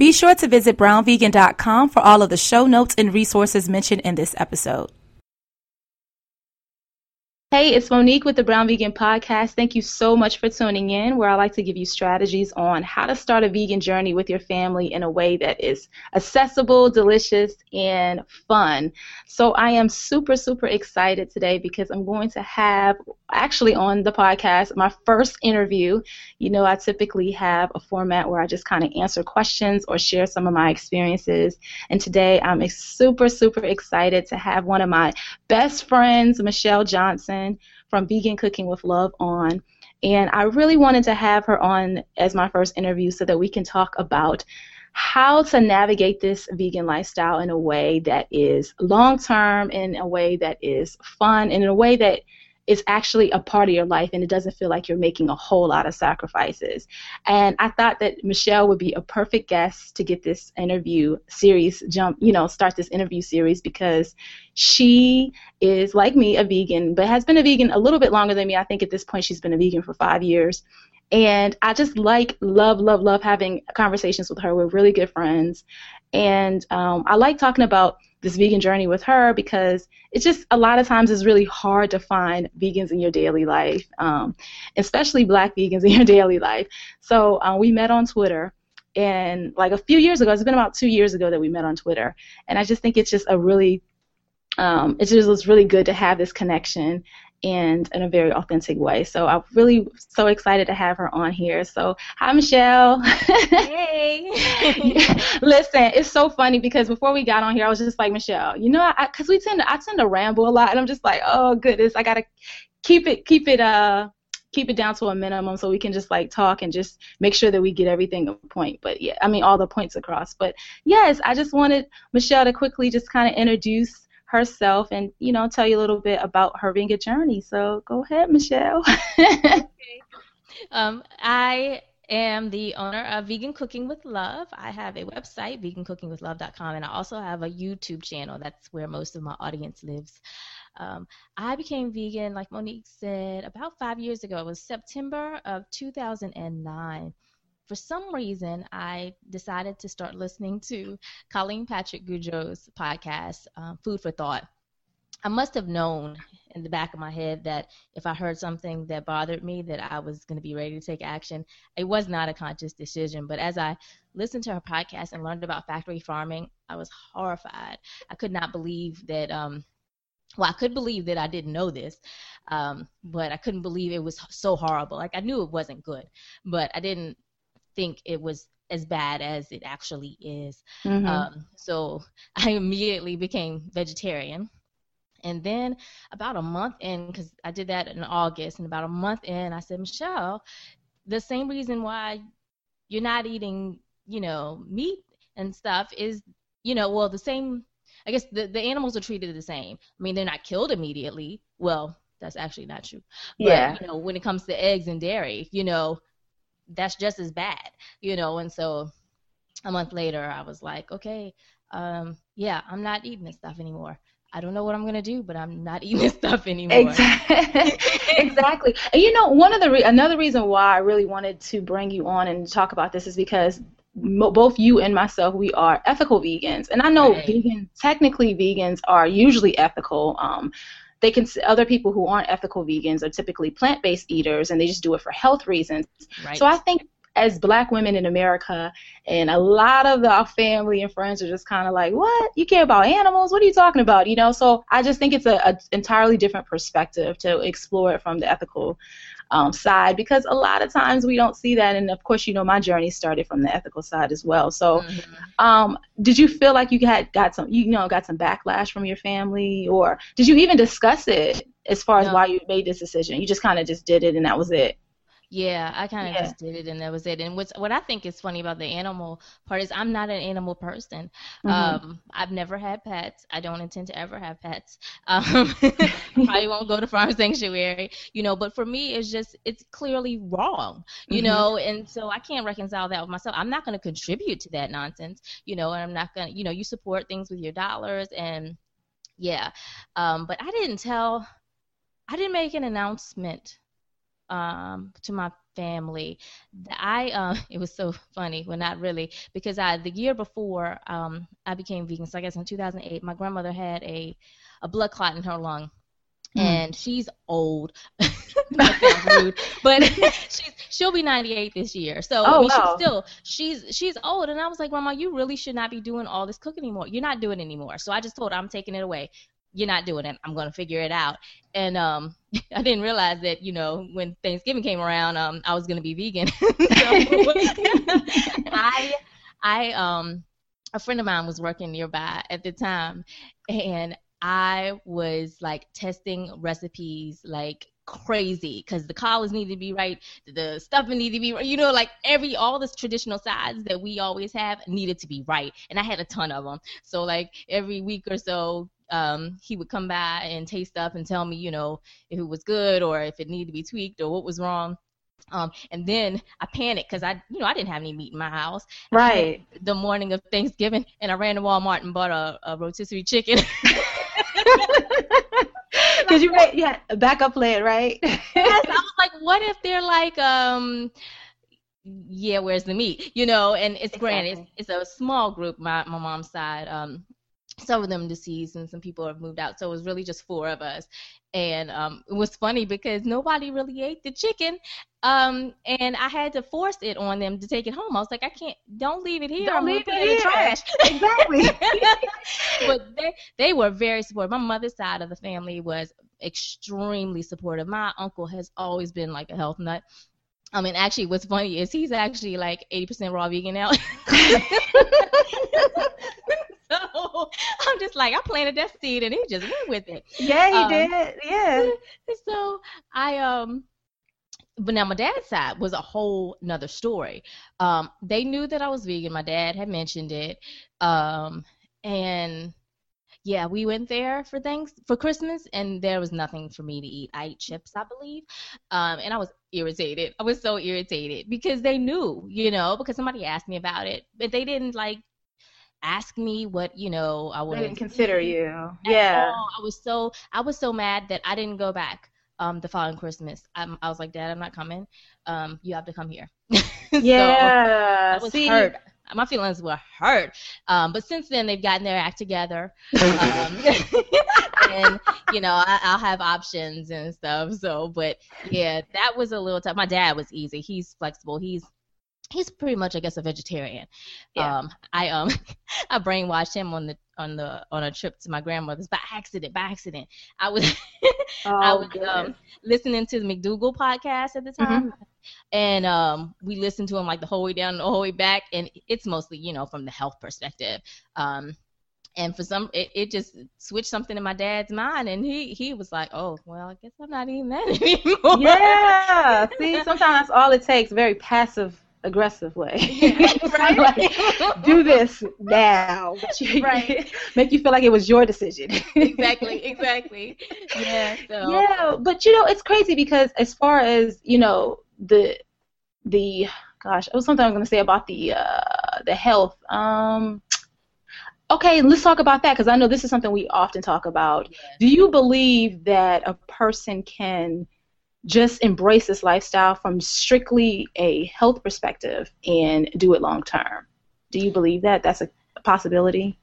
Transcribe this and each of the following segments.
Be sure to visit brownvegan.com for all of the show notes and resources mentioned in this episode. Hey, it's Monique with the Brown Vegan Podcast. Thank you so much for tuning in, where I like to give you strategies on how to start a vegan journey with your family in a way that is accessible, delicious, and fun. So, I am super, super excited today because I'm going to have actually on the podcast my first interview. You know, I typically have a format where I just kind of answer questions or share some of my experiences. And today I'm super, super excited to have one of my best friends, Michelle Johnson from Vegan Cooking with Love on. And I really wanted to have her on as my first interview so that we can talk about how to navigate this vegan lifestyle in a way that is long term, in a way that is fun, and in a way that is actually a part of your life and it doesn't feel like you're making a whole lot of sacrifices. And I thought that Michelle would be a perfect guest to get this interview series jump, you know, start this interview series because she is like me a vegan, but has been a vegan a little bit longer than me. I think at this point she's been a vegan for five years. And I just like, love, love, love having conversations with her. We're really good friends. And um, I like talking about this vegan journey with her because it's just a lot of times it's really hard to find vegans in your daily life, um, especially black vegans in your daily life. So uh, we met on Twitter. And like a few years ago, it's been about two years ago that we met on Twitter, and I just think it's just a really, um, it just was really good to have this connection and in a very authentic way. So I'm really so excited to have her on here. So hi Michelle. Hey. Listen, it's so funny because before we got on here, I was just like Michelle, you know, because we tend to I tend to ramble a lot, and I'm just like, oh goodness, I gotta keep it keep it uh keep it down to a minimum so we can just like talk and just make sure that we get everything a point. But yeah, I mean all the points across. But yes, I just wanted Michelle to quickly just kind of introduce herself and you know tell you a little bit about her vegan journey. So go ahead, Michelle. okay. Um, I am the owner of Vegan Cooking with Love. I have a website, vegancookingwithlove.com, and I also have a YouTube channel. That's where most of my audience lives. Um, I became vegan, like Monique said, about five years ago. It was September of 2009 for some reason, I decided to start listening to Colleen Patrick Goudreau's podcast, um, Food for Thought. I must have known in the back of my head that if I heard something that bothered me, that I was going to be ready to take action. It was not a conscious decision, but as I listened to her podcast and learned about factory farming, I was horrified. I could not believe that. Um, well, I could believe that I didn't know this, um, but I couldn't believe it was so horrible. Like I knew it wasn't good, but I didn't think it was as bad as it actually is. Mm-hmm. Um, so I immediately became vegetarian. And then about a month in, because I did that in August, and about a month in, I said, Michelle, the same reason why you're not eating, you know, meat and stuff is, you know, well, the same. I guess the, the animals are treated the same. I mean, they're not killed immediately. Well, that's actually not true. But, yeah. You know, when it comes to eggs and dairy, you know, that's just as bad, you know. And so a month later, I was like, okay, um, yeah, I'm not eating this stuff anymore. I don't know what I'm gonna do, but I'm not eating this stuff anymore. Exactly. exactly. And you know, one of the re- another reason why I really wanted to bring you on and talk about this is because both you and myself, we are ethical vegans, and I know right. vegan technically vegans are usually ethical. Um, they can other people who aren't ethical vegans are typically plant-based eaters and they just do it for health reasons. Right. So I think as black women in America and a lot of our family and friends are just kind of like, "What? You care about animals? What are you talking about?" You know, so I just think it's a, a entirely different perspective to explore it from the ethical um, side because a lot of times we don't see that. And of course, you know, my journey started from the ethical side as well. So, mm-hmm. um, did you feel like you had got some, you know, got some backlash from your family, or did you even discuss it as far as no. why you made this decision? You just kind of just did it, and that was it. Yeah, I kind of yeah. just did it, and that was it. And what's what I think is funny about the animal part is I'm not an animal person. Mm-hmm. Um, I've never had pets. I don't intend to ever have pets. Um, probably won't go to farm sanctuary, you know. But for me, it's just it's clearly wrong, you mm-hmm. know. And so I can't reconcile that with myself. I'm not going to contribute to that nonsense, you know. And I'm not going to, you know, you support things with your dollars, and yeah. Um, but I didn't tell. I didn't make an announcement um, to my family. I uh, it was so funny, well not really, because I the year before um, I became vegan, so I guess in 2008, my grandmother had a a blood clot in her lung. Mm. And she's old. rude, but she's she'll be 98 this year. So oh, I mean, wow. she's still she's she's old. And I was like, Grandma, you really should not be doing all this cooking anymore. You're not doing it anymore. So I just told her I'm taking it away you're not doing it. I'm gonna figure it out. And um, I didn't realize that you know when Thanksgiving came around, um, I was gonna be vegan. I I um a friend of mine was working nearby at the time, and I was like testing recipes like crazy because the collars needed to be right, the stuffing needed to be right. You know, like every all the traditional sides that we always have needed to be right, and I had a ton of them. So like every week or so, um, he would come by and taste stuff and tell me, you know, if it was good or if it needed to be tweaked or what was wrong. Um, and then I panicked because I, you know, I didn't have any meat in my house. Right. The morning of Thanksgiving, and I ran to Walmart and bought a, a rotisserie chicken. Because you made, yeah, a backup plan, right? yes, I was like, what if they're like, um, yeah, where's the meat? You know, and it's exactly. granted, it's, it's a small group, my my mom's side. Um, some of them deceased and some people have moved out. So it was really just four of us. And um, it was funny because nobody really ate the chicken. Um, and I had to force it on them to take it home. I was like, I can't, don't leave it here. Don't I'm leave it, in the trash. Exactly. but they, they were very supportive. My mother's side of the family was extremely supportive. My uncle has always been like a health nut. I mean, actually, what's funny is he's actually like 80% raw vegan now. so I'm just like, I planted that seed and he just went with it. Yeah, he um, did. Yeah. So I um but now my dad's side was a whole nother story. Um, they knew that I was vegan. My dad had mentioned it. Um, and yeah, we went there for things for Christmas, and there was nothing for me to eat. I ate chips, I believe, um, and I was irritated. I was so irritated because they knew, you know, because somebody asked me about it, but they didn't like ask me what you know I would. didn't consider you. Yeah. All. I was so I was so mad that I didn't go back. Um, the following Christmas, I'm, I was like, Dad, I'm not coming. Um, you have to come here. yeah. so I was See, hurt. My feelings were hurt. Um, but since then, they've gotten their act together. Um, and you know, I, I'll have options and stuff. So, but yeah, that was a little tough. My dad was easy. He's flexible. He's he's pretty much I guess a vegetarian. Yeah. Um, I um I brainwashed him on the on the on a trip to my grandmother's by accident. By accident, I was oh, I was um, listening to the McDougall podcast at the mm-hmm. time, mm-hmm. And um we listened to him like the whole way down, the whole way back, and it's mostly you know from the health perspective. Um, and for some it, it just switched something in my dad's mind and he he was like oh well i guess i'm not eating that anymore yeah see sometimes that's all it takes very passive aggressive way. Yeah, right? like, do this now. right. Make you feel like it was your decision. exactly, exactly. Yeah. So. Yeah, but you know, it's crazy because as far as, you know, the the gosh, it was something I was gonna say about the uh the health. Um okay, let's talk about that because I know this is something we often talk about. Yes. Do you believe that a person can just embrace this lifestyle from strictly a health perspective and do it long term. Do you believe that that's a possibility?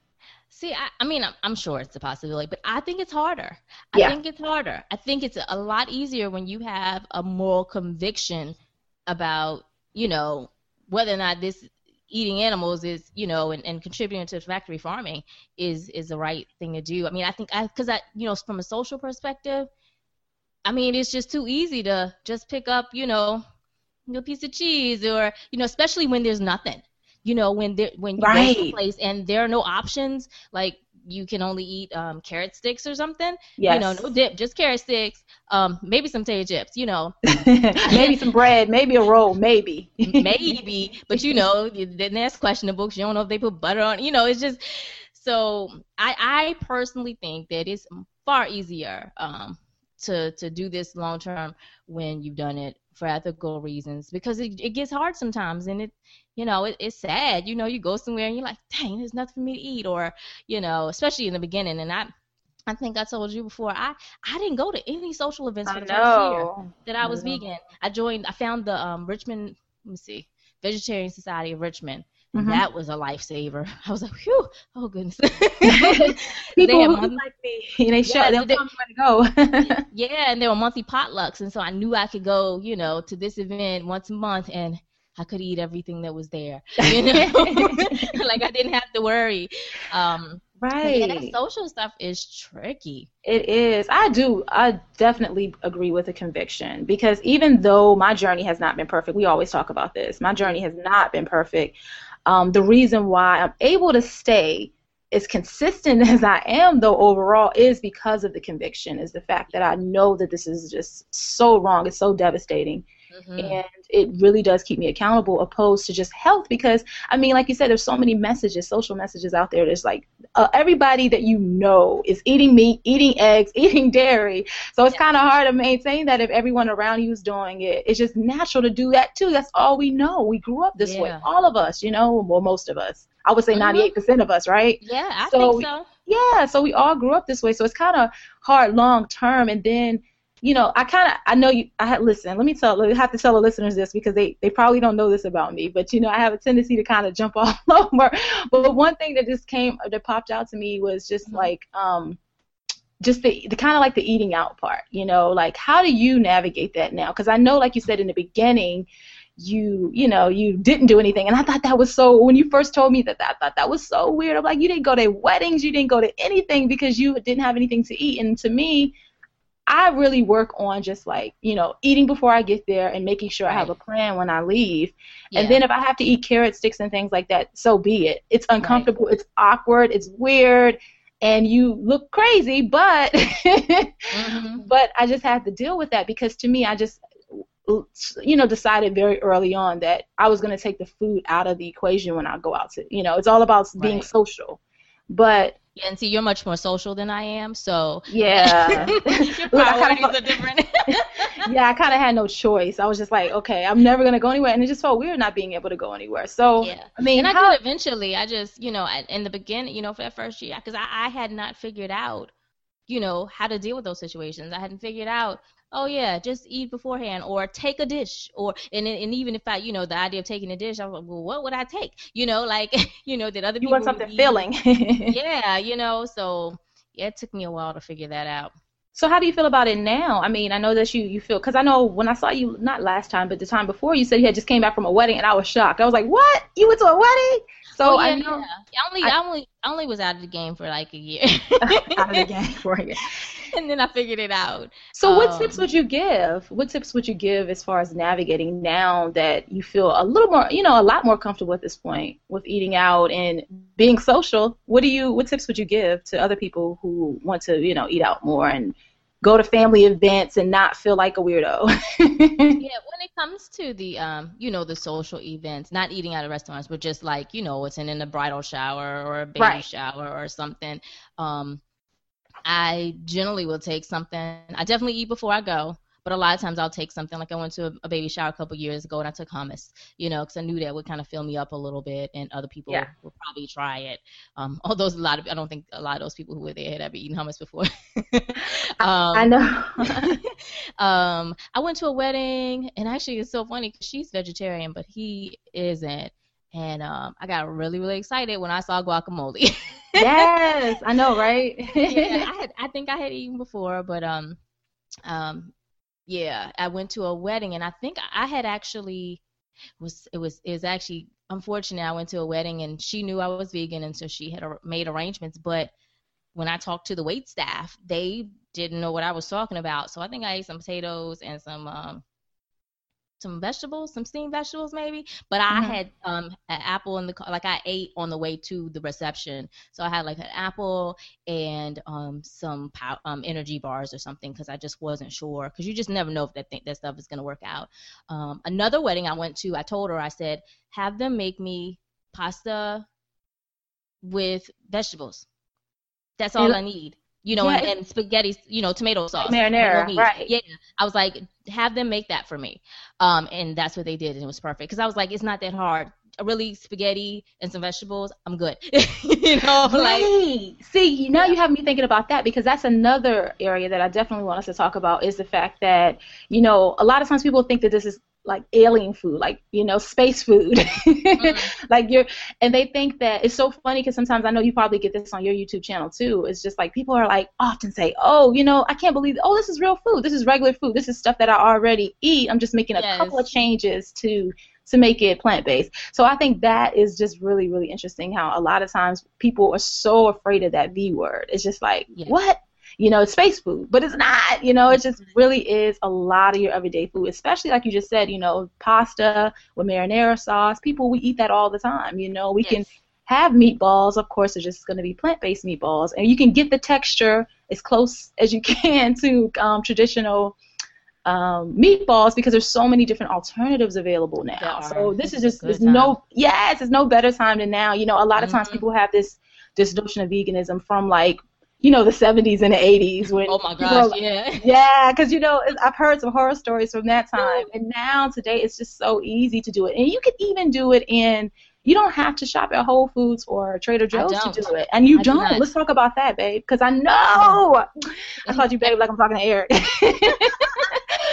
See, I, I mean, I'm, I'm, sure it's a possibility, but I think it's harder. I yeah. think it's harder. I think it's a lot easier when you have a moral conviction about, you know, whether or not this eating animals is, you know, and, and contributing to factory farming is is the right thing to do. I mean, I think I because I, you know, from a social perspective, I mean, it's just too easy to just pick up, you know, a piece of cheese or, you know, especially when there's nothing. You know, when there when you right. go to a place and there are no options, like you can only eat um, carrot sticks or something. Yes. You know, no dip, just carrot sticks. Um, maybe some potato chips. You know, maybe some bread, maybe a roll, maybe. maybe, but you know, then that's questionable because you don't know if they put butter on. You know, it's just so I I personally think that it's far easier um, to to do this long term when you've done it for ethical reasons because it, it gets hard sometimes and it you know it, it's sad you know you go somewhere and you're like dang there's nothing for me to eat or you know especially in the beginning and I I think I told you before. I I didn't go to any social events for the first year that I was vegan. I joined. I found the um, Richmond. Let me see, Vegetarian Society of Richmond. Mm-hmm. That was a lifesaver. I was like, whew, oh goodness. People who monthly, like me, they show, yeah, they'll tell me where to go. yeah, and there were monthly potlucks, and so I knew I could go, you know, to this event once a month, and I could eat everything that was there. You know, like I didn't have to worry. Um, right. Yeah, that social stuff is tricky. It is. I do. I definitely agree with the conviction because even though my journey has not been perfect, we always talk about this. My journey has not been perfect. Um, the reason why I'm able to stay as consistent as I am, though, overall, is because of the conviction, is the fact that I know that this is just so wrong. It's so devastating. Mm-hmm. And it really does keep me accountable, opposed to just health. Because, I mean, like you said, there's so many messages, social messages out there. There's like uh, everybody that you know is eating meat, eating eggs, eating dairy. So it's yeah. kind of hard to maintain that if everyone around you is doing it. It's just natural to do that too. That's all we know. We grew up this yeah. way, all of us, you know, well, most of us. I would say mm-hmm. 98% of us, right? Yeah, I so think so. yeah, so we all grew up this way. So it's kind of hard long term. And then you know, I kind of I know you. I had listen. Let me tell. I have to tell the listeners this because they they probably don't know this about me. But you know, I have a tendency to kind of jump all over. But one thing that just came that popped out to me was just mm-hmm. like um just the, the kind of like the eating out part you know like how do you navigate that now because i know like you said in the beginning you you know you didn't do anything and i thought that was so when you first told me that, that i thought that was so weird i'm like you didn't go to weddings you didn't go to anything because you didn't have anything to eat and to me I really work on just like, you know, eating before I get there and making sure right. I have a plan when I leave. Yeah. And then if I have to eat carrot sticks and things like that, so be it. It's uncomfortable, right. it's awkward, it's weird, and you look crazy, but mm-hmm. but I just have to deal with that because to me I just you know decided very early on that I was going to take the food out of the equation when I go out to, you know, it's all about being social. But yeah, and see, you're much more social than I am, so yeah, your priorities are different. yeah, I kind of had no choice. I was just like, okay, I'm never gonna go anywhere, and it just felt weird not being able to go anywhere. So yeah, I mean, and how, I did eventually. I just, you know, in the beginning, you know, for that first year, because I, I had not figured out, you know, how to deal with those situations. I hadn't figured out oh yeah, just eat beforehand or take a dish or and and even if I you know the idea of taking a dish, I was like, well, what would I take? You know, like you know, did other you people want something filling? yeah, you know, so yeah, it took me a while to figure that out. So how do you feel about it now? I mean, I know that you you feel because I know when I saw you not last time, but the time before, you said you had just came back from a wedding, and I was shocked. I was like, "What? You went to a wedding?" So oh, yeah, I know. Yeah. I only I, I, only I only was out of the game for like a year. out of the game for a year. And then I figured it out. So um, what tips would you give? What tips would you give as far as navigating now that you feel a little more, you know, a lot more comfortable at this point with eating out and being social? What do you what tips would you give to other people who want to, you know, eat out more and go to family events and not feel like a weirdo. yeah, when it comes to the um, you know, the social events, not eating out of restaurants, but just like, you know, it's in a bridal shower or a baby right. shower or something. Um, I generally will take something. I definitely eat before I go. But a lot of times I'll take something like I went to a, a baby shower a couple years ago and I took hummus, you know, because I knew that would kind of fill me up a little bit, and other people yeah. would probably try it. Um, although a lot of I don't think a lot of those people who were there had ever eaten hummus before. um, I know. um, I went to a wedding, and actually it's so funny because she's vegetarian, but he isn't. And um, I got really, really excited when I saw guacamole. yes, I know, right? yeah, I had, I think I had eaten before, but um, um, yeah, I went to a wedding, and I think I had actually was it was it was actually unfortunate. I went to a wedding, and she knew I was vegan, and so she had made arrangements. But when I talked to the wait staff, they didn't know what I was talking about. So I think I ate some potatoes and some um, some vegetables, some steamed vegetables maybe. But I mm-hmm. had um an apple in the car, like I ate on the way to the reception, so I had like an apple and um some pow- um energy bars or something because I just wasn't sure because you just never know if that thing, that stuff is gonna work out. Um, another wedding I went to, I told her I said have them make me pasta with vegetables. That's all I need you know, yeah. and, and, spaghetti, you know, tomato sauce, marinara, right? Yeah, I was like, have them make that for me, um, and that's what they did, and it was perfect because I was like, it's not that hard. Really, spaghetti and some vegetables, I'm good. you know, right. like see, now yeah. you have me thinking about that because that's another area that I definitely want us to talk about is the fact that you know a lot of times people think that this is like alien food, like you know, space food. mm-hmm. Like you're, and they think that it's so funny because sometimes I know you probably get this on your YouTube channel too. It's just like people are like often say, "Oh, you know, I can't believe, oh, this is real food. This is regular food. This is stuff that I already eat. I'm just making a yes. couple of changes to." to make it plant based. So I think that is just really, really interesting how a lot of times people are so afraid of that V word. It's just like, yeah. what? You know, it's space food, but it's not, you know, it just really is a lot of your everyday food, especially like you just said, you know, pasta with marinara sauce. People, we eat that all the time, you know, we yes. can have meatballs, of course, they're just going to be plant-based meatballs, and you can get the texture as close as you can to um, traditional um, meatballs because there's so many different alternatives available now. So this is just there's no yes, there's no better time than now. You know, a lot of times mm-hmm. people have this this notion of veganism from like you know the 70s and the 80s when oh my gosh like, yeah. yeah because you know i've heard some horror stories from that time and now today it's just so easy to do it and you can even do it in you don't have to shop at whole foods or trader joe's to do it and you I don't. do let's talk about that babe because i know. I called you babe like i'm talking to eric.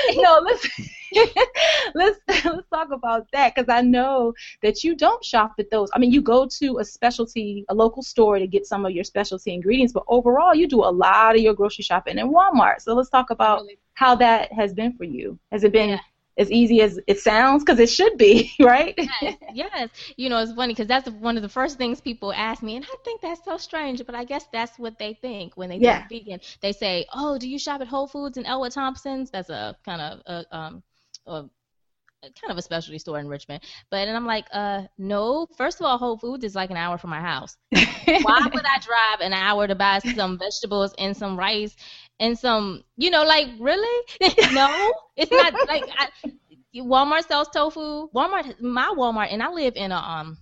No let's let's let's talk about that because I know that you don't shop at those. I mean, you go to a specialty, a local store to get some of your specialty ingredients, but overall, you do a lot of your grocery shopping in Walmart. So let's talk about really? how that has been for you. Has it been yeah as easy as it sounds because it should be right yes, yes. you know it's funny because that's one of the first things people ask me and i think that's so strange but i guess that's what they think when they yeah. think vegan they say oh do you shop at whole foods and ellwood thompson's that's a kind of a, um, kind of a specialty store in Richmond. But and I'm like, uh, no. First of all, Whole Foods is like an hour from my house. Why would I drive an hour to buy some vegetables and some rice and some, you know, like really? no, it's not like I, Walmart sells tofu. Walmart, my Walmart, and I live in a um,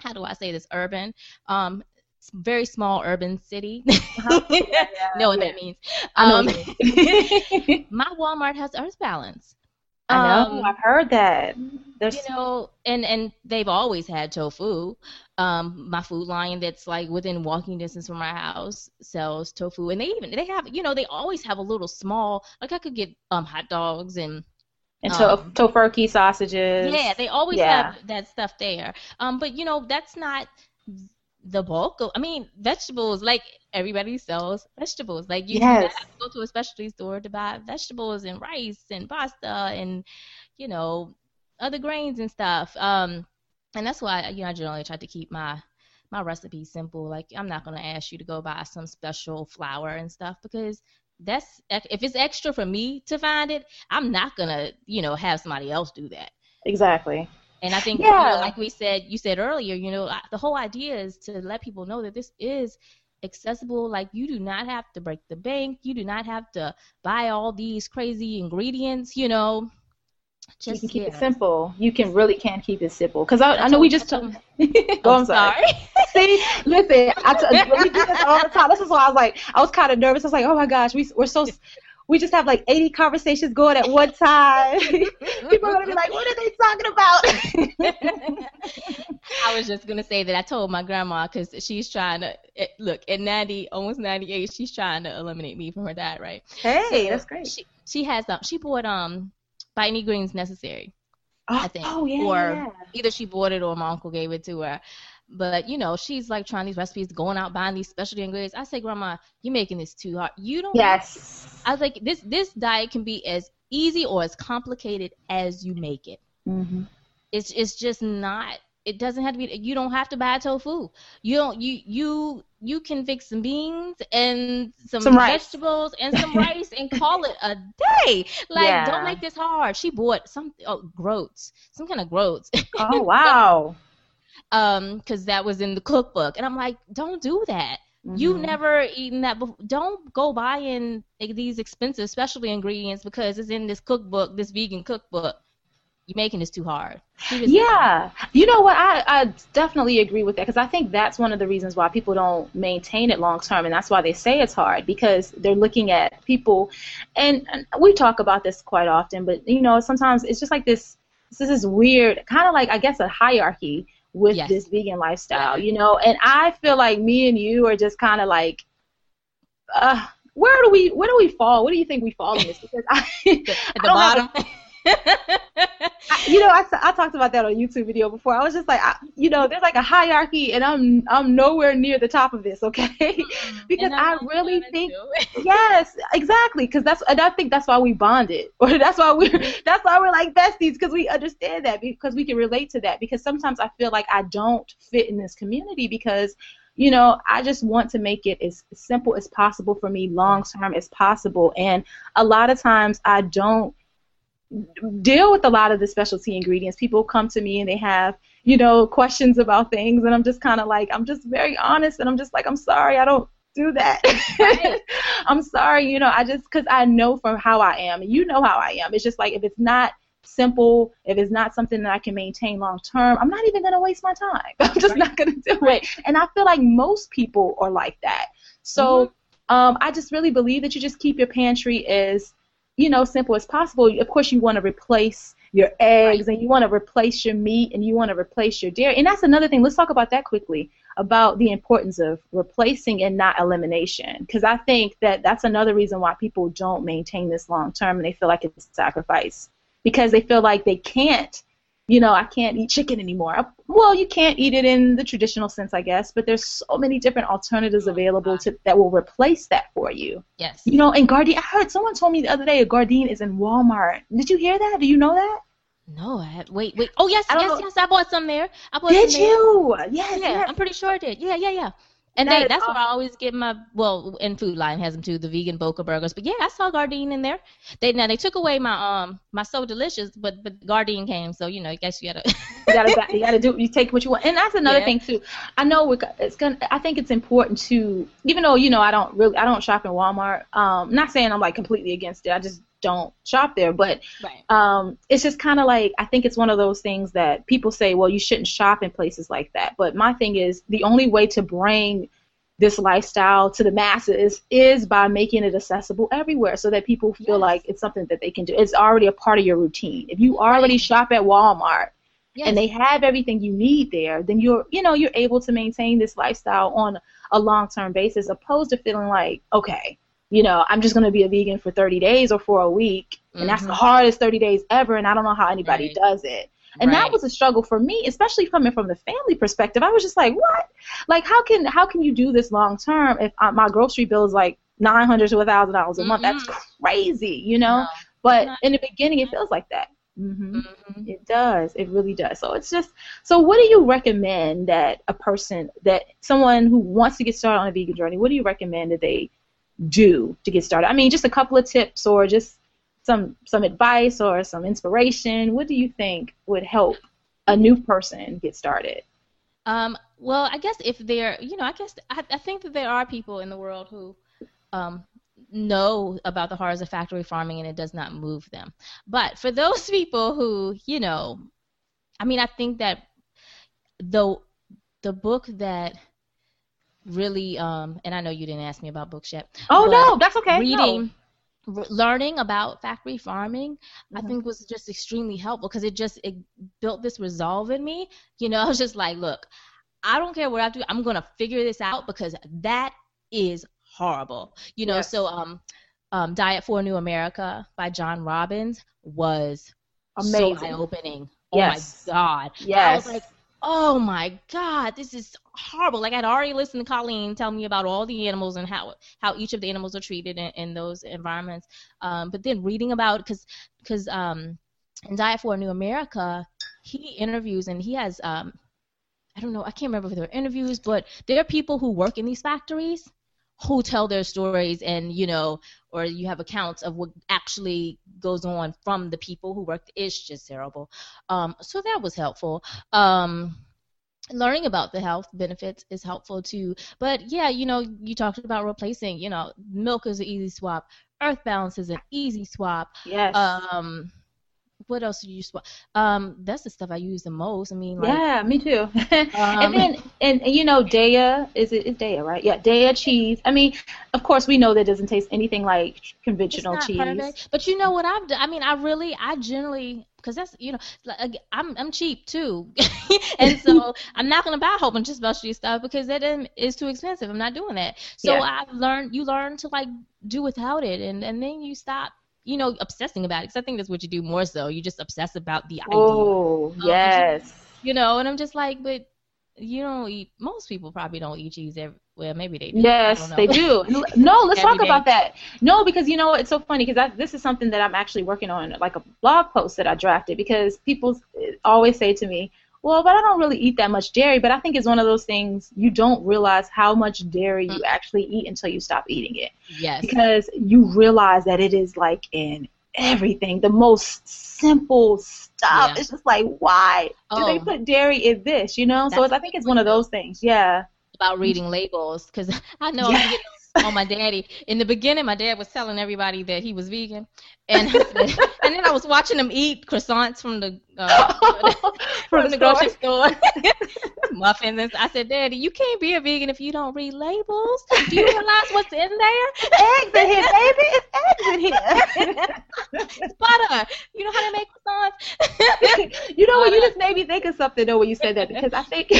how do I say this? Urban, um, very small urban city. Uh-huh. yeah, know what yeah. that means. Um, my Walmart has Earth Balance. I know. Um, I've heard that. There's... You know, and and they've always had tofu. Um, my food lion that's like within walking distance from my house sells tofu, and they even they have you know they always have a little small like I could get um hot dogs and and to- um, tofurky sausages. Yeah, they always yeah. have that stuff there. Um, but you know that's not the bulk of, I mean, vegetables, like everybody sells vegetables. Like you yes. have to go to a specialty store to buy vegetables and rice and pasta and, you know, other grains and stuff. Um, and that's why, you know, I generally try to keep my, my recipes simple. Like I'm not going to ask you to go buy some special flour and stuff because that's, if it's extra for me to find it, I'm not going to, you know, have somebody else do that. Exactly. And I think, yeah. you know, like we said, you said earlier, you know, the whole idea is to let people know that this is accessible. Like you do not have to break the bank. You do not have to buy all these crazy ingredients. You know, just you can keep yeah. it simple. You can really can keep it simple. Cause I, I know we just talked. oh, I'm sorry. See, listen, I t- we do this all the time. This is why I was like, I was kind of nervous. I was like, oh my gosh, we we're so we just have like 80 conversations going at one time. People are gonna be like, "What are they talking about?" I was just gonna say that I told my grandma because she's trying to eh, look at 90, almost 98. She's trying to eliminate me from her diet, right? Hey, so that's great. She, she has um, she bought um, by any greens necessary. Oh, I think. Oh yeah. Or yeah. either she bought it or my uncle gave it to her. But you know, she's like trying these recipes, going out buying these specialty ingredients. I say, Grandma, you're making this too hard. You don't. Yes. I was like, this this diet can be as easy or as complicated as you make it. Mm-hmm. It's it's just not it doesn't have to be you don't have to buy tofu you don't you you you can fix some beans and some, Some rice. vegetables and some rice and call it a day like Yeah. don't make this hard she bought some oh, groats some kind of groats Oh wow. Um because that was in the cookbook and i'm like don't do that You've Mhm. never eaten that before. Don't go buying like, these expensive specialty ingredients because it's in this cookbook, this vegan cookbook. You're making this too hard. Yeah, you know what? I, I definitely agree with that because I think that's one of the reasons why people don't maintain it long term, and that's why they say it's hard because they're looking at people, and, and we talk about this quite often. But you know, sometimes it's just like this. This is weird, kind of like I guess a hierarchy with Yes. this vegan lifestyle, you know. And I feel like me and you are just kind of like, uh, where do we where do we fall? What do you think we fall in this? Because I, at the I have a- bottom. I, you know, I, I talked about that on a YouTube video before. I was just like, I, you know, there's like a hierarchy, and I'm I'm nowhere near the top of this, okay? because I really think, yes, exactly, because that's and I think that's why we bonded, or that's why we're that's why we're like besties, because we understand that, because we can relate to that. Because sometimes I feel like I don't fit in this community because. You know, I just want to make it as simple as possible for me, long term as possible. And a lot of times I don't deal with a lot of the specialty ingredients. People come to me and they have, you know, questions about things, and I'm just kind of like, I'm just very honest, and I'm just like, I'm sorry, I don't do that. Right. I'm sorry, you know, I just, because I know from how I am, and you know how I am. It's just like, if it's not simple, if it's not something that I can maintain long term, I'm not even going to waste my time. I'm just Right. not going to do it. And I feel like most people are like that. So um, I just really believe that you just keep your pantry as, you know, simple as possible. Of course, you want to replace your eggs and you want to replace your meat and you want to replace your dairy. And that's another thing. Let's talk about that quickly about the importance of replacing and not elimination. Because I think that that's another reason why people don't maintain this long term and they feel like it's a sacrifice because they feel like they can't. You know, I can't eat chicken anymore. Well, you can't eat it in the traditional sense, I guess, but there's so many different alternatives oh, available to that will replace that for you. Yes. You know, and Gardein, I heard someone told me the other day a Gardein is in Walmart. Did you hear that? Do you know that? No, I wait, wait. Oh yes, I yes, know- yes. I bought some there. I bought Did some there. you? Yes. Yeah, yes. I'm pretty sure I did. Yeah, yeah, yeah. And That they, that's where I always get my well, in Food Lion has them too, the vegan Boca burgers. But yeah, I saw Gardein in there. They now they took away my um my so delicious, but but Gardein came, so you know, I guess you gotta. you gotta you gotta do you take what you want and that's another Yeah. thing too i know we're, it's gonna i think it's important to even though you know i don't really i don't shop in walmart um not saying i'm like completely against it i just don't shop there but right. um it's just kind of like i think it's one of those things that people say well you shouldn't shop in places like that but my thing is the only way to bring this lifestyle to the masses is by making it accessible everywhere so that people feel Yes. like it's something that they can do it's already a part of your routine if you already Right. shop at walmart Yes. and they have everything you need there, then you're you know you're able to maintain this lifestyle on a long term basis, opposed to feeling like okay, you know I'm just gonna be a vegan for 30 days or for a week, and that's the Mhm. hardest 30 days ever, and I don't know how anybody Right. does it. And that was a struggle for me, especially coming from the family perspective. I was just like, what? Like, how can how can you do this long term if uh, my grocery bill is like nine hundred to a thousand dollars a month? That's crazy, you know. No, but in the beginning, it feels like that. hmm Mhm. it does. It really does. So it's just. So what do you recommend that a person, that someone who wants to get started on a vegan journey, what do you recommend that they do to get started? I mean, just a couple of tips or just some some advice or some inspiration. What do you think would help a new person get started? Um, well, I guess if there, you know, I guess I, I think that there are people in the world who um, know about the horrors of factory farming and it does not move them. But for those people who, you know, I mean, I think that the the book that really, um, and I know you didn't ask me about books yet. Oh no, that's okay. No. reading learning about factory farming i Mhm. think was just extremely helpful because it just it built this resolve in me you know i was just like look i don't care what i do i'm gonna figure this out because that is horrible you know Yes. so um um diet for a new america by john robbins was Amazing. so eye-opening Yes. oh my god I Yes. Oh my God, this is horrible. Like I'd already listened to Colleen tell me about all the animals and how how each of the animals are treated in, in those environments. Um, but then reading about because because um, in Diet for a New America, he interviews and he has um, I don't know, I can't remember if there are interviews, but there are people who work in these factories who tell their stories and you know or you have accounts of what actually goes on from the people who work it's just terrible. Um, so that was helpful. Um, learning about the health benefits is helpful too. But yeah you know you talked about replacing you know milk is an easy swap. Earth balance is an easy swap. Yes. Um what else do you use? Um, that's the stuff I use the most. I mean, like, yeah, me too. Um, and then, and, and you know, Daiya is it is Daiya, right? Yeah, Daiya cheese. I mean, of course, we know that doesn't taste anything like conventional cheese. perfect, but you know what I've done? I mean, I really, I generally, because that's you know, like, I'm I'm cheap too, and so I'm not gonna buy a whole bunch of specialty stuff because that is too expensive. I'm not doing that. So Yeah. I've learned, you learn to like do without it, and and then you stop. You know, obsessing about it. Because I think that's what you do more so. You just obsess about the idea. Oh um, yes. you know and i'm just like but you don't eat most people probably don't eat cheese every well maybe they do Yes, they do. No, let's Every talk day. about that. No, because you know it's so funny because this is something that I'm actually working on, like a blog post that I drafted. Because people eh, always say to me, "Well, but I don't really eat that much dairy." But I think it's one of those things you don't realize how much dairy you mm-hmm. actually eat until you stop eating it. yes Because you realize that it is like in everything, the most simple stuff. Yeah. It's just like, why do they Oh. put dairy in this? You know? So That's it's, I think it's one of those things. Yeah. about reading labels because I know I'm getting on my daddy. In the beginning, my dad was telling everybody that he was vegan, and and then I was watching him eat croissants from the uh, From from the grocery store. store, muffins. And I said, Daddy, you can't be a vegan if you don't read labels. Do you realize what's in there? eggs in here, baby. It's eggs in here. It's butter. You know how to make croissants? you know what? You just made me think of something though when you said that because I think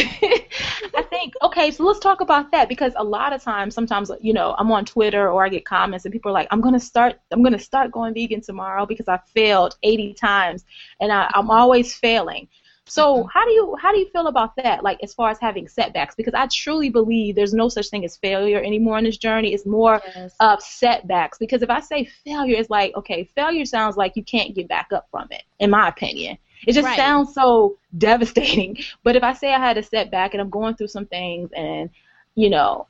okay. So let's talk about that because a lot of times, sometimes you know, I'm on Twitter or I get comments and people are like, "I'm gonna start, I'm gonna start going vegan tomorrow because I failed 80 times and I, I'm always failing." So mm-hmm. how do you how do you feel about that? Like as far as having setbacks, because I truly believe there's no such thing as failure anymore in this journey. It's more Yes. of setbacks because if I say failure, it's like okay, failure sounds like you can't get back up from it, in my opinion. It just Right. sounds so devastating. But if I say I had a setback and I'm going through some things and you know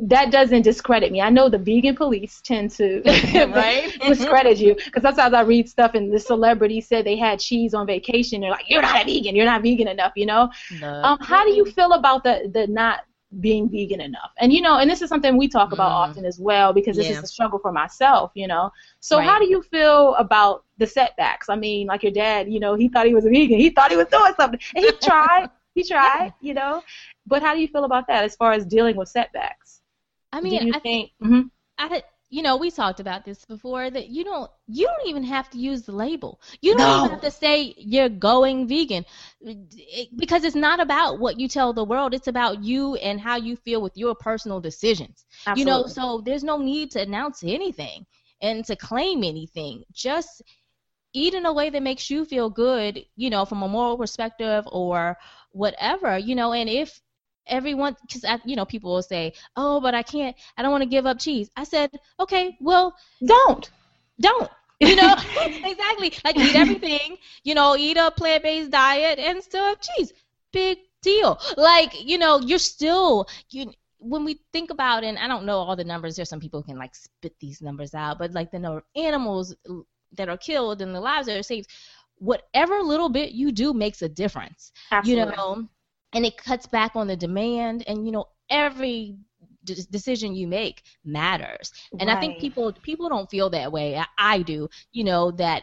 that doesn't discredit me. I know the vegan police tend to Right. discredit you because sometimes I read stuff and the celebrity said they had cheese on vacation. They're like, "You're not a vegan. You're not vegan enough." You know. No. Um, how do you feel about the the not being vegan enough? And you know, and this is something we talk about Mm. often as well because this Yeah. is a struggle for myself. You know, so Right. how do you feel about the setbacks? I mean, like your dad, you know, he thought he was a vegan. He thought he was doing something, and he tried. he tried. You know, but how do you feel about that as far as dealing with setbacks? I do mean, you I think? mhm. I, you know, we talked about this before that you don't you don't even have to use the label. You don't No. even have to say you're going vegan It- because it's not about what you tell the world. It's about you and how you feel with your personal decisions. You know, so there's no need to announce anything and to claim anything. Just eat in a way that makes you feel good, you know, from a moral perspective or whatever, you know, and if everyone because you know people will say oh but i can't i don't want to give up cheese. I said okay well don't. don't. You know? Exactly. Like eat everything you know eat a plant-based diet and still have cheese. Big deal. Like you know you're still you when we think about and i don't know all the numbers there's some people who can like spit these numbers out but like the number of animals that are killed and the lives that are saved whatever little bit you do makes a difference. Absolutely. you know and it cuts back on the demand and you know every d- decision you make matters. And i think people people don't feel that way. I, I do you know that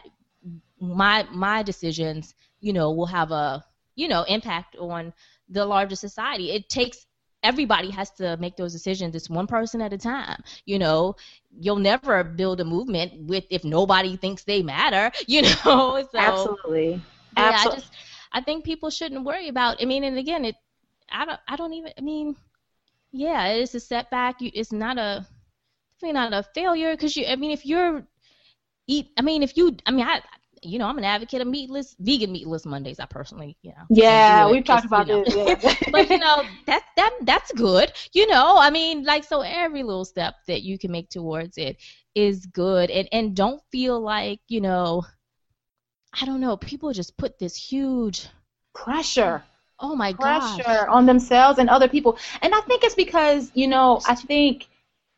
my my decisions you know will have a you know impact on the larger society. It takes everybody has to make those decisions. It's one person at a time. You know you'll never build a movement with if nobody thinks they matter you know so Absolutely. yeah, I just I think people shouldn't worry about. I mean, and again, it I don't I don't even I mean, yeah, it's a setback. You, it's not a definitely not a failure because you. I mean, if you're eat, I mean, if you, I mean, I. You know, I'm an advocate of meatless, vegan meatless Mondays. I personally, you know. Yeah, we've talked about you know. this. Yeah. but you know, that that that's good. You know, I mean, like so every little step that you can make towards it is good, and and don't feel like you know, I don't know, people just put this huge pressure. oh my pressure gosh. on themselves and other people. And I think it's because, you know, I think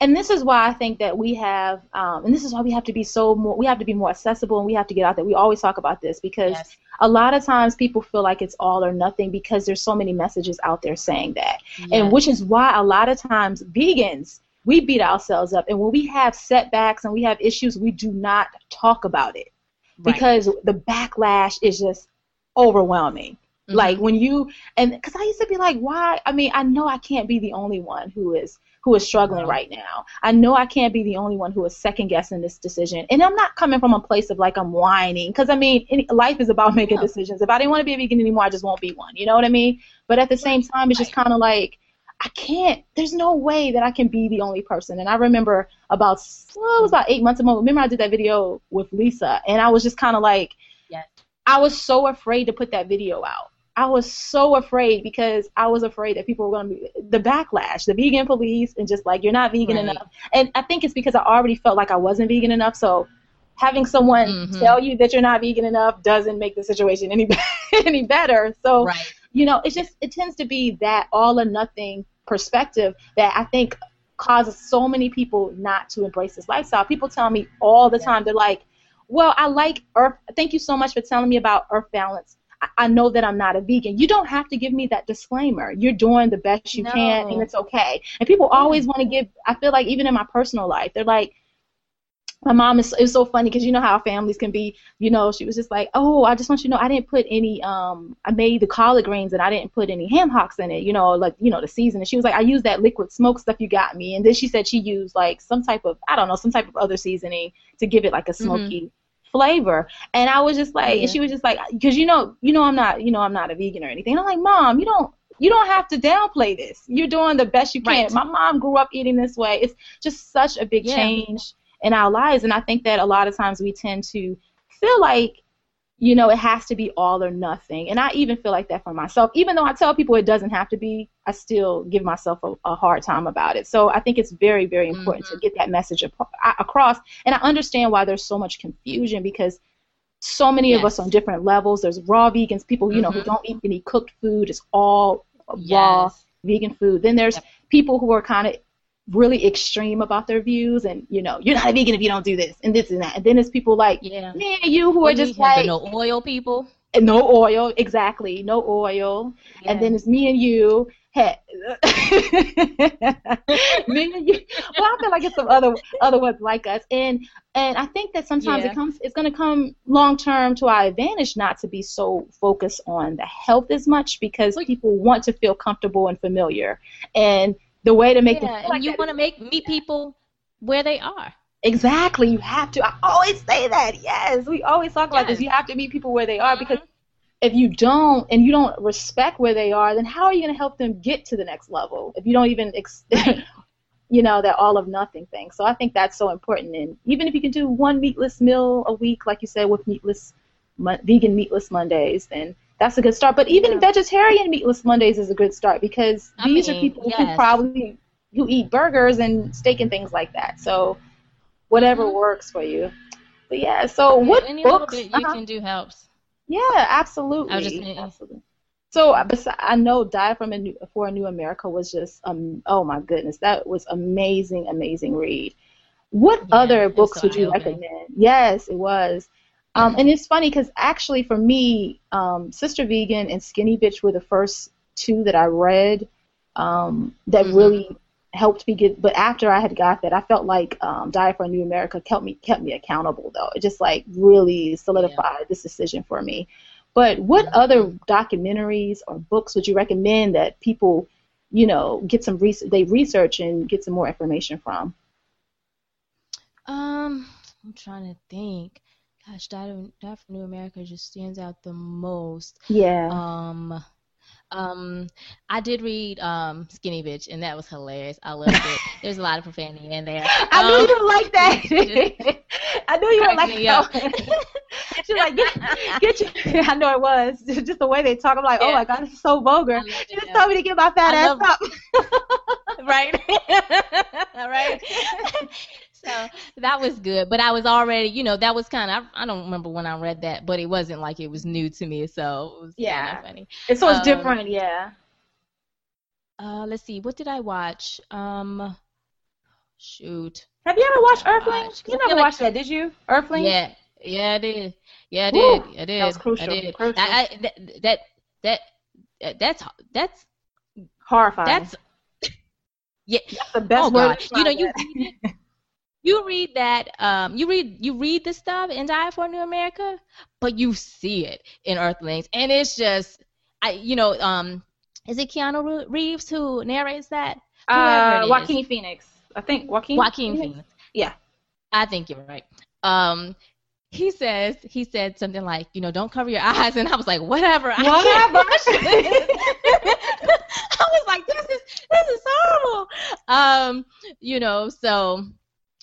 and this is why I think that we have, um, and this is why we have to be so more, we have to be more accessible, and we have to get out there. We always talk about this because Yes. a lot of times people feel like it's all or nothing because there's so many messages out there saying that, Yes. and which is why a lot of times vegans we beat ourselves up, and when we have setbacks and we have issues, we do not talk about it Right. because the backlash is just overwhelming. Mhm. Like when you and because I used to be like, why? I mean, I know I can't be the only one who is who is struggling right now. I know I can't be the only one who is second guessing this decision. And I'm not coming from a place of like I'm whining because I mean, any, life is about making No. decisions. If I didn't want to be a vegan anymore, I just won't be one. You know what I mean? But at the same time, it's just kind of like I can't. There's no way that I can be the only person. And I remember about well, it was about eight months ago. Remember I did that video with Lisa, and I was just kind of like. Yes. I was so afraid to put that video out. I was so afraid because I was afraid that people were going to be the backlash, the vegan police, and just like you're not vegan Right. enough. And I think it's because I already felt like I wasn't vegan enough. So having someone Mhm. tell you that you're not vegan enough doesn't make the situation any any better. So Right. You know, it just it tends to be that all or nothing perspective that I think causes so many people not to embrace this lifestyle. People tell me all the time, they're like, "Well, I like Earth. Thank you so much for telling me about Earth Balance. I, I know that I'm not a vegan. You don't have to give me that disclaimer. You're doing the best you can, and it's okay." And people always want to give. I feel like even in my personal life, they're like. My mom is it's so funny because you know how families can be. You know, she was just like, "Oh, I just want you to know I didn't put any. Um, I made the collard greens and I didn't put any ham hocks in it. You know, like you know the season." And she was like, "I used that liquid smoke stuff you got me." And then she said she used like some type of I don't know some type of other seasoning to give it like a smoky flavor. And I was just like, Yeah. and she was just like, because you know, you know, I'm not, you know, I'm not a vegan or anything. And I'm like, Mom, you don't. You don't have to downplay this. You're doing the best you can. Right. My mom grew up eating this way. It's just such a big Yeah. change in our lives. And I think that a lot of times we tend to feel like, you know, it has to be all or nothing. And I even feel like that for myself. Even though I tell people it doesn't have to be, I still give myself a, a hard time about it. So I think it's very, very important to get that message ap- across. And I understand why there's so much confusion because so many of us on different levels. There's raw vegans, people, you know, who Mhm. don't eat any cooked food. It's all raw Yes. vegan food. Then there's Yep. people who are kind of really extreme about their views and you know you're not a vegan if you don't do this and this and that and then it's people like Yeah. me and you who are Well, just like no oil people. and no oil exactly no oil and then it's me and you hey, me and you well i feel like it's some other other ones like us and and i think that sometimes Yeah. it comes it's going to come long term to our advantage not to be so focused on the health as much because people want to feel comfortable and familiar and the way to make yeah, feel like and you want to make meet people where they are. Exactly. You have to. I always say that. Yes. We always talk about this. You have to meet people where they are because Mhm. if you don't and you don't respect where they are, then how are you going to help them get to the next level if you don't even, ex- you know, that all of nothing thing. So I think that's so important. And even if you can do one meatless meal a week, like you said, with meatless, vegan meatless Mondays, then that's a good start. But even Yeah. vegetarian meatless Mondays is a good start because I these are mean, people who probably who eat burgers and steak and things like that. So whatever Mhm. works for you. But yeah, so what Any books? you uh-huh. can do helps. Yeah, absolutely. I was just absolutely. So uh, I know Diet from a New, for a New America was just um oh my goodness that was amazing amazing read. What Yeah, other books would you recommend? Yes, it was. Um, and it's funny because actually for me, um, Sistah Vegan and Skinny Bitch were the first two that I read um, that Mhm. really helped me get. But after I had got that, I felt like um, Diet for a New America kept me kept me accountable though. It just like really solidified this decision for me. But what Mhm. other documentaries or books would you recommend that people, you know, get some research, they research and get some more information from? Um, I'm trying to think. Gosh, Diet, Diet for New America just stands out the most. Yeah. Um, um, I did read um Skinny Bitch, and that was hilarious. I loved it. There's a lot of profanity in there. I knew Um, you would like that. I knew you would like that. She's like, get, get your. I know it was just the way they talk. I'm like, oh my god, this is so vulgar. She just told me to get my fat I ass up. right right so that was good. But I was already, you know, that was kind of. I, I, don't remember when I read that, but it wasn't like it was new to me, so it was yeah, funny. It's so it's um, different, yeah. Uh, let's see. What did I watch? Um, shoot. Have you ever watched Earthlings? You never like, watched that, did you? Earthlings? Yeah, yeah, I did. Yeah, I did. I did. That was crucial. I did. Crucial. I, I, that, that that that's that's horrifying. That's yeah. That's the best oh God. You know you you read that um you read you read the stuff in Diet for New America, but you see it in Earthlings, and it's just I you know um is it Keanu Reeves who narrates that? Uh, Joaquin Phoenix. I think Joaquin. Joaquin Phoenix. Phoenix. Yeah. I think you're right. Um, he says he said something like, you know, don't cover your eyes, and I was like, whatever. I whatever. I was like, this is this is horrible. Um, you know, so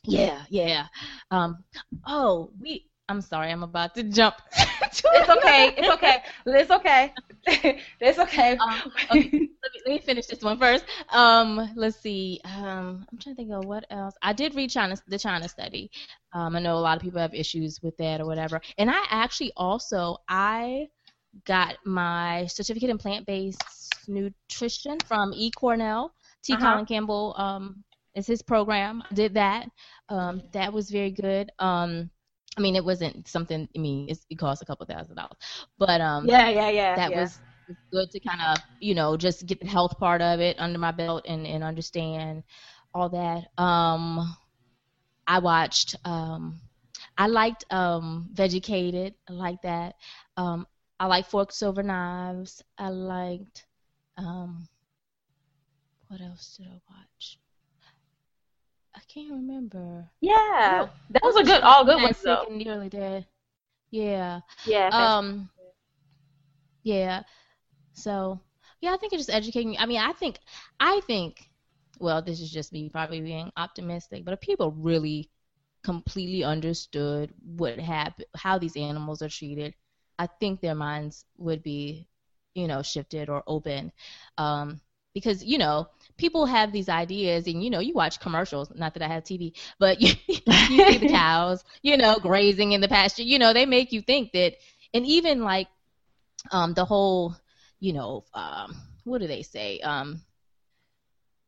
yeah, yeah. Um, oh, we. I'm sorry, I'm about to jump. it's okay. It's okay. It's okay. it's okay. Um, okay. Let, me, let me finish this one first. Um, let's see. Um, I'm trying to think of what else. I did read China, the China study. Um, I know a lot of people have issues with that or whatever. And I actually also I got my certificate in plant-based nutrition from E. Cornell. T. Uh-huh. Colin Campbell um, is his program. Did that. Um, that was very good. Um, I mean, it wasn't something. I mean, it cost a couple thousand dollars, but um, yeah, yeah, yeah. That yeah. was good to kind of, you know, just get the health part of it under my belt and and understand all that. Um, I watched. Um, I liked um, Vegucated. I like that. Um, I like Forks Over Knives. I liked. Um, what else did I watch? Can't remember. Yeah, that was a good, all good ones though. Nearly dead. Yeah. Yeah. Um. Yeah. So yeah, I think it's just educating. I mean, I think, I think, well, this is just me probably being optimistic, but if people really completely understood what happened, how these animals are treated, I think their minds would be, you know, shifted or open. Um, because you know people have these ideas and you know you watch commercials not that i have tv but you, you see the cows you know grazing in the pasture you know they make you think that and even like um the whole you know um what do they say um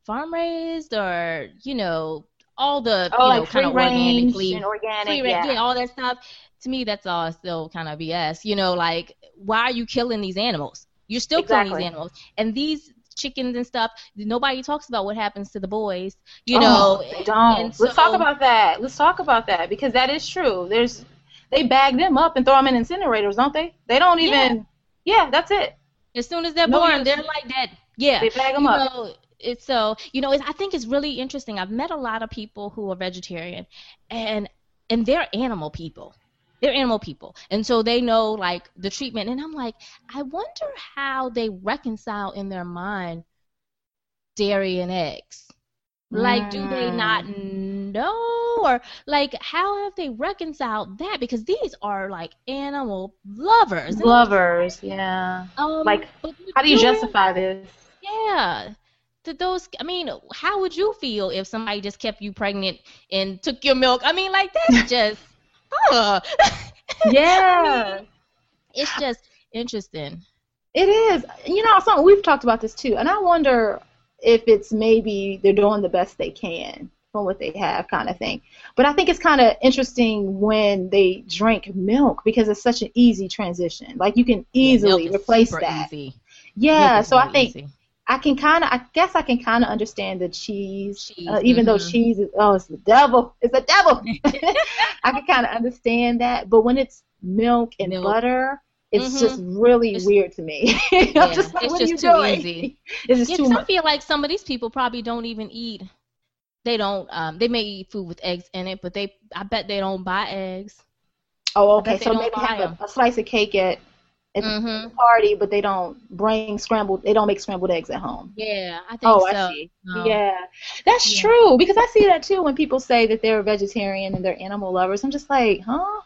farm raised or you know all the oh, you know like kind of organically and organic free yeah. yeah all that stuff to me that's all still kind of bs you know like why are you killing these animals you're still exactly. killing these animals and these chickens and stuff. Nobody talks about what happens to the boys. You oh, know, they don't. So, Let's talk about that. Let's talk about that because that is true. There's they bag them up and throw them in incinerators, don't they? They don't even. Yeah, yeah that's it. As soon as they're no born, they're like dead. Yeah, they bag them you up. Know, it's so you know. It's, I think it's really interesting. I've met a lot of people who are vegetarian, and and they're animal people they're animal people. And so they know like the treatment. And i'm like i wonder how they reconcile in their mind dairy and eggs. Like do they not mm. know? Or like how have they reconciled that? Because these are like animal lovers. Lovers yeah. um, like how do you justify this? Yeah. Those i mean how would you feel if somebody just kept you pregnant and took your milk? I mean like that's just huh. yeah. It's just interesting. It is. You know, something we've talked about this too, and I wonder if it's maybe they're doing the best they can from what they have, kind of thing. But I think it's kind of interesting when they drink milk because it's such an easy transition. Like you can easily yeah, replace that. Easy. Yeah, so I think easy. I can kind of, I guess I can kind of understand the cheese, cheese uh, even mm-hmm. though cheese is, oh, it's the devil, it's the devil. I can kind of understand that, but when it's milk and milk. butter, it's mm-hmm. just really it's, weird to me. yeah, just like, it's just too doing? easy. It's just yeah, too much. I feel like some of these people probably don't even eat. They don't. Um, they may eat food with eggs in it, but they, I bet they don't buy eggs. Oh, okay. So maybe have a, a, slice of cake at at mm-hmm. the party, but they don't bring scrambled. They don't make scrambled eggs at home. Yeah, I think oh, so. I see. Yeah, that's yeah. true because I see that too when people say that they're a vegetarian and they're animal lovers. I'm just like, huh?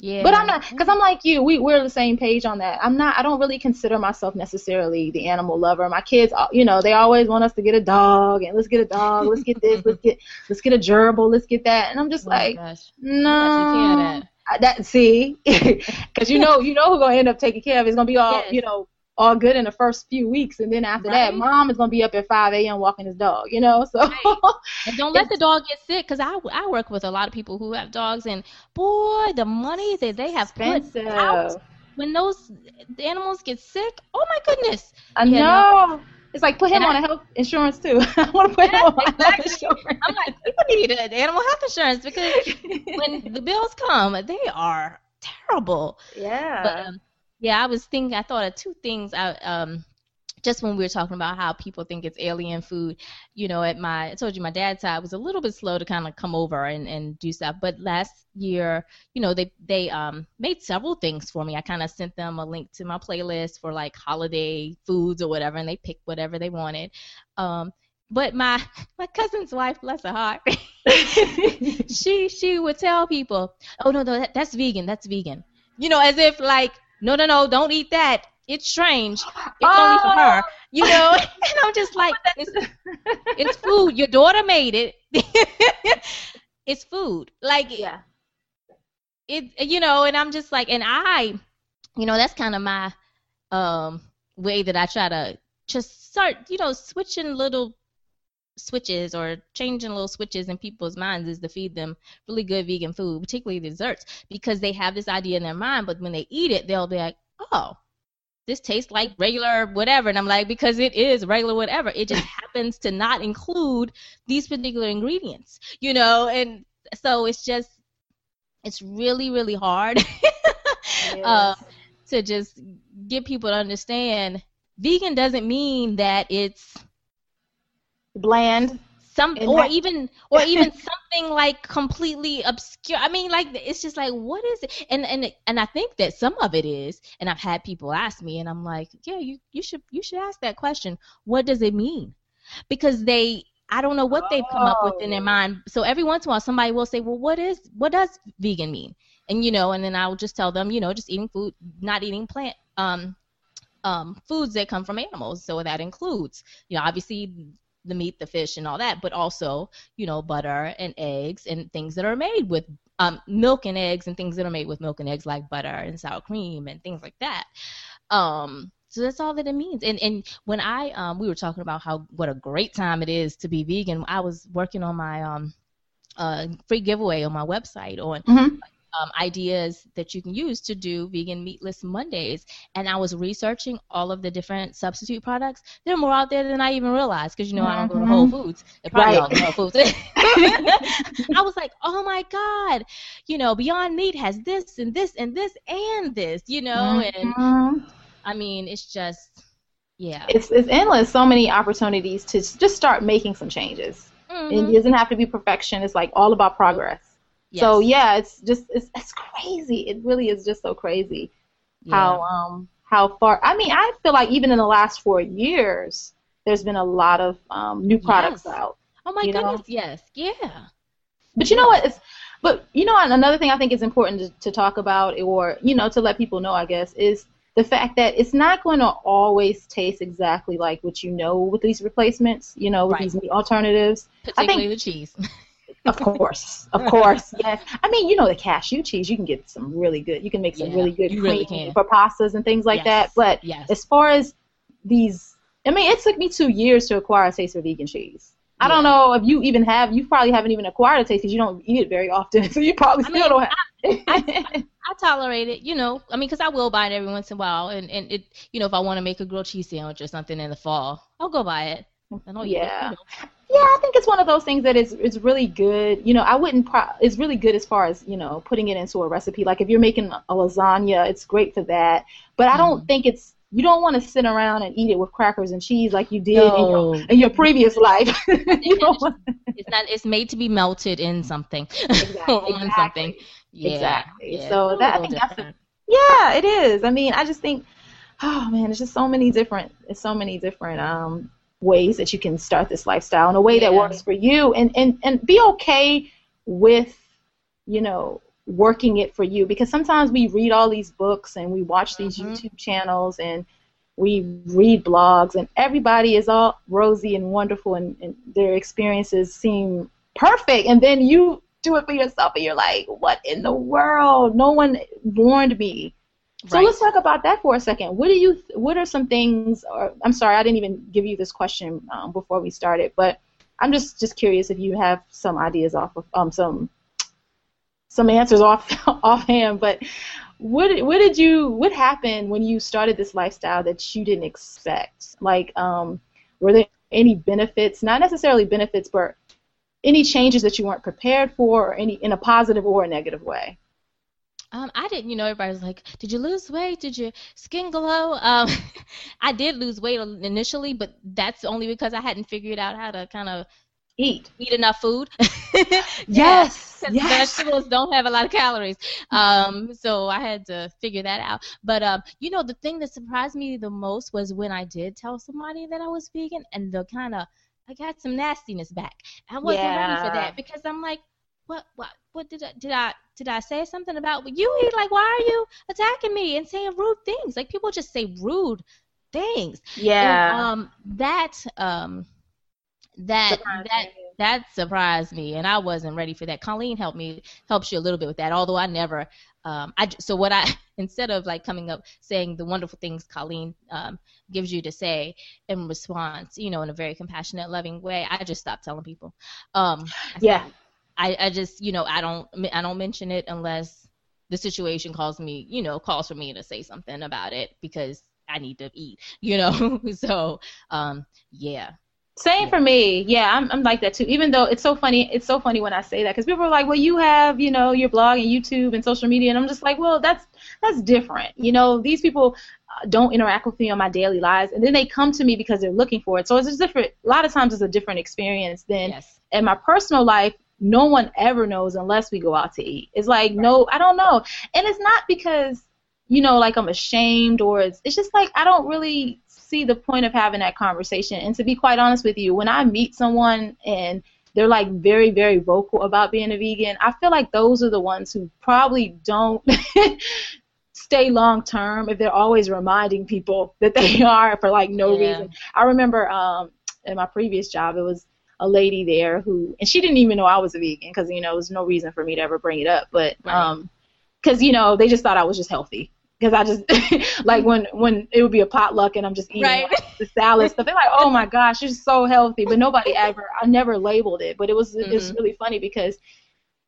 Yeah. But I'm not, because I'm like you. We we're the same page on that. I'm not. I don't really consider myself necessarily the animal lover. My kids, uh, you know, they always want us to get a dog and let's get a dog. Let's get this. let's get let's get a gerbil. Let's get that. And I'm just oh like, no. That. that see, because you know you know who's gonna end up taking care of. It. It's gonna be all yes. you know all good in the first few weeks, and then after right. that, mom is gonna be up at 5 a.m. walking his dog. You know, so right. and don't let the dog get sick, because I I work with a lot of people who have dogs, and boy, the money that they have expensive. put out when those animals get sick, oh my goodness! I know. know. It's like put him and on I, a health insurance too. I want to put him on exactly. health insurance. I'm like, people need an animal health insurance because when the bills come, they are terrible. Yeah. But um, yeah, I was thinking. I thought of two things. I um just when we were talking about how people think it's alien food, you know, at my I told you my dad's side was a little bit slow to kind of come over and, and do stuff. But last year, you know, they they um made several things for me. I kind of sent them a link to my playlist for like holiday foods or whatever, and they picked whatever they wanted. Um, but my my cousin's wife, bless her heart, she she would tell people, "Oh no, no, that, that's vegan. That's vegan." You know, as if like no, no, no, don't eat that. It's strange. It's oh. only for her. You know? and I'm just like, it's, it's food. Your daughter made it. it's food. Like, yeah. It, you know, and I'm just like, and I, you know, that's kind of my um way that I try to just start, you know, switching little switches or changing little switches in people's minds is to feed them really good vegan food, particularly desserts, because they have this idea in their mind, but when they eat it, they'll be like, oh, this tastes like regular whatever. And I'm like, because it is regular whatever. It just happens to not include these particular ingredients, you know? And so it's just, it's really, really hard yes. uh, to just get people to understand vegan doesn't mean that it's bland some or even or even something like completely obscure i mean like it's just like what is it and and and i think that some of it is and i've had people ask me and i'm like yeah you you should you should ask that question what does it mean because they I don't know what they've come up with in their oh. mind. So every once in a while, somebody will say, "Well, what is what does vegan mean?" And you know, and then I'll just tell them, you know, just eating food, not eating plant um, um, foods that come from animals. So that includes, you know, obviously the meat, the fish, and all that, but also, you know, butter and eggs and things that are made with um, milk and eggs and things that are made with milk and eggs, like butter and sour cream and things like that. Um, so that's all that it means. And and when I um, we were talking about how what a great time it is to be vegan. I was working on my um, uh, free giveaway on my website on mm-hmm um, ideas that you can use to do vegan meatless Mondays. And I was researching all of the different substitute products. There are more out there than I even realized because you know mm-hmm. I don't go to Whole mm-hmm. Foods. They're probably right. all Whole Foods. I was like, oh my god, you know, Beyond Meat has this and this and this and this, you know, mm-hmm. and I mean, it's just. Yeah. It's it's endless. So many opportunities to just start making some changes. Mm-hmm. It doesn't have to be perfection. It's like all about progress. Yes. So yeah, it's just it's it's crazy. It really is just so crazy yeah. how um how far. I mean, I feel like even in the last four years, there's been a lot of um, new products yes. out. Oh my goodness, know? yes, yeah. But you know what? It's but you know another thing I think is important to, to talk about, or you know, to let people know, I guess, is the fact that it's not going to always taste exactly like what you know with these replacements. You know, with right. these alternatives. Particularly I think, the cheese. Of course, of course, yes. I mean, you know, the cashew cheese, you can get some really good. You can make some yeah, really good cream really for pastas and things like yes. that. But yes. as far as these, I mean, it took me two years to acquire a taste for vegan cheese. I don't know if you even have. You probably haven't even acquired a taste because you don't eat it very often. So you probably I still mean, don't have. I, I, I, tolerate it, you know. I mean, because I will buy it every once in a while, and and it, you know, if I want to make a grilled cheese sandwich or something in the fall, I'll go buy it. Mm, I know yeah. You know. Yeah, I think it's one of those things that is is really good. You know, I wouldn't. Pro- it's really good as far as you know putting it into a recipe. Like if you're making a lasagna, it's great for that. But I don't mm. think it's. You don't want to sit around and eat it with crackers and cheese like you did no. in, your, in your previous life. you it's not. It's made to be melted in something. Exactly. on something. Yeah. Exactly. Yeah, so that I think different. that's. A, yeah, it is. I mean, I just think. Oh man, it's just so many different. It's so many different um ways that you can start this lifestyle in a way yeah. that works for you and, and, and be okay with, you know, working it for you? Because sometimes we read all these books and we watch these Mhm. YouTube channels and we read blogs and everybody is all rosy and wonderful and, and their experiences seem perfect and then you do it for yourself and you're like, what in the world? No one warned me. So Right. let's talk about that for a second. What do you? What are some things? Or I'm sorry, I didn't even give you this question um, before we started, but I'm just just curious if you have some ideas off of um some some answers off offhand. But what what did you? What happened when you started this lifestyle that you didn't expect? Like, um, were there any benefits? Not necessarily benefits, but any changes that you weren't prepared for, or any in a positive or a negative way? Um, I didn't, you know, everybody was like, "Did you lose weight? Did your skin glow?" Um, I did lose weight initially, but that's only because I hadn't figured out how to kind of Eat. eat enough food. Yes. Yes. vegetables don't have a lot of calories. Um, so I had to figure that out. But um, you know, the thing that surprised me the most was when I did tell somebody that I was vegan, and the kind of I got some nastiness back. I wasn't ready for that because I'm like, what, what, what did I, did I, did I say something about you eat? Like, why are you attacking me and saying rude things? Like, people just say rude things. Yeah. And, um, that, um, that, Surprised that, me. that surprised me, and I wasn't ready for that. Colleen helped me, helps you a little bit with that. Although I never, um, I so what I instead of like coming up saying the wonderful things Colleen um, gives you to say in response, you know, in a very compassionate, loving way, I just stopped telling people. Um, Yeah. I, I just, you know, I don't, I don't mention it unless the situation calls me, you know, calls for me to say something about it because I need to eat, you know. so, um, yeah. Same for me. Yeah, I'm, I'm like that too. Even though it's so funny, it's so funny when I say that because people are like, "Well, you have, you know, your blog and YouTube and social media," and I'm just like, "Well, that's that's different. You know, these people uh, don't interact with me on my daily lives, and then they come to me because they're looking for it. So it's a different. A lot of times, it's a different experience than Yes. in my personal life. No one ever knows unless we go out to eat. It's like no, I don't know, and it's not because you know, like I'm ashamed or it's it's just like I don't really see the point of having that conversation. And to be quite honest with you, when I meet someone and they're like very, very vocal about being a vegan, I feel like those are the ones who probably don't stay long term if they're always reminding people that they are for like no Yeah. reason. I remember um in my previous job it was a lady there who and she didn't even know I was a vegan because you know there was no reason for me to ever bring it up, but um because you know they just thought I was just healthy because I just like when when it would be a potluck and I'm just eating Right. like, the salad stuff. They're like, oh my gosh, you're so healthy, but nobody ever I never labeled it, but it was it's Mhm. really funny because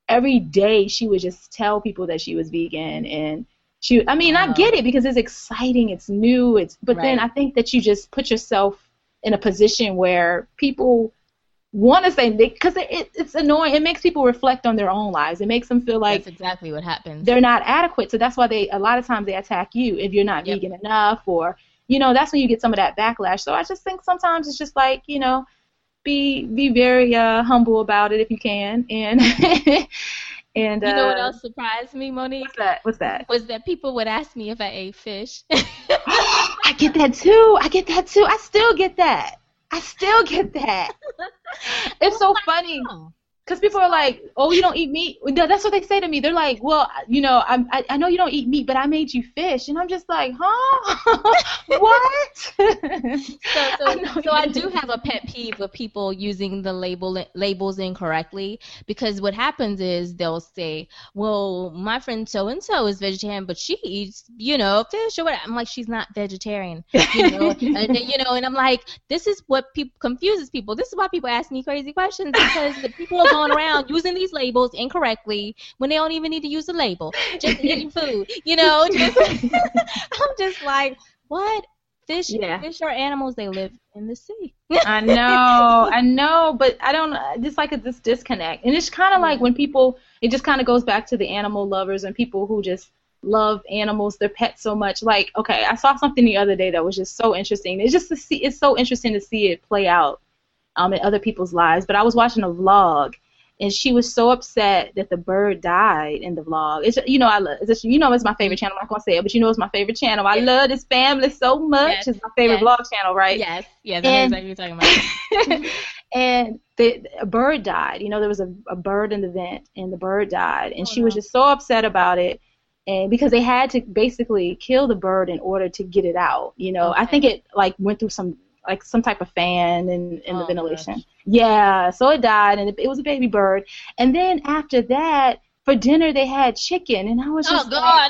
every day she would just tell people that she was vegan and she I mean I get it because it's exciting, it's new, it's but then I think that you just put yourself in a position where people want to say because it, it, it's annoying. It makes people reflect on their own lives. It makes them feel like That's exactly what happens. they're not adequate. So that's why they a lot of times they attack you if you're not Yep. vegan enough or you know that's when you get some of that backlash. So I just think sometimes it's just like you know be be very uh, humble about it if you can and and uh, You know what else surprised me, Monique? What's that? What's that? Was that people would ask me if I ate fish. I get that too. I get that too. I still get that. I still get that. It's so oh funny. Oh. Because people are like, "Oh, you don't eat meat." No, That's what they say to me. They're like, "Well, you know, I'm, I I know you don't eat meat, but I made you fish," and I'm just like, "Huh? what?" So, I so, you so I do have a pet peeve with people using the label labels incorrectly because what happens is they'll say, "Well, my friend so and so is vegetarian, but she eats, you know, fish or whatever." I'm like, "She's not vegetarian," you know, and you know, and I'm like, "This is what people confuses people. This is why people ask me crazy questions because the people going around using these labels incorrectly when they don't even need to use the label, just eating food, you know." Just, I'm just like, what? Fish, Yeah. fish are animals. They live in the sea. I know, I know, but I don't. Just like it's this disconnect, and it's kind of like when people. It just kind of goes back to the animal lovers and people who just love animals, their pets so much. Like, okay, I saw something the other day that was just so interesting. It's just to see. It's so interesting to see it play out um, in other people's lives. But I was watching a vlog. And she was so upset that the bird died in the vlog. It's you know I love it's, you know it's my favorite channel. I'm not gonna say it, but you know it's my favorite channel. I love this family so much. Yes. It's my favorite Yes. vlog channel, right? Yes, yes, And- exactly what you're talking about. and the, a bird died. You know, there was a, a bird in the vent, and the bird died, and Oh, she was just so upset about it. And because they had to basically kill the bird in order to get it out, you know, I think it like went through some like some type of fan in, in the Oh, ventilation. gosh. Yeah, so it died, and it, it was a baby bird. And then after that, for dinner they had chicken, and I was oh, just Oh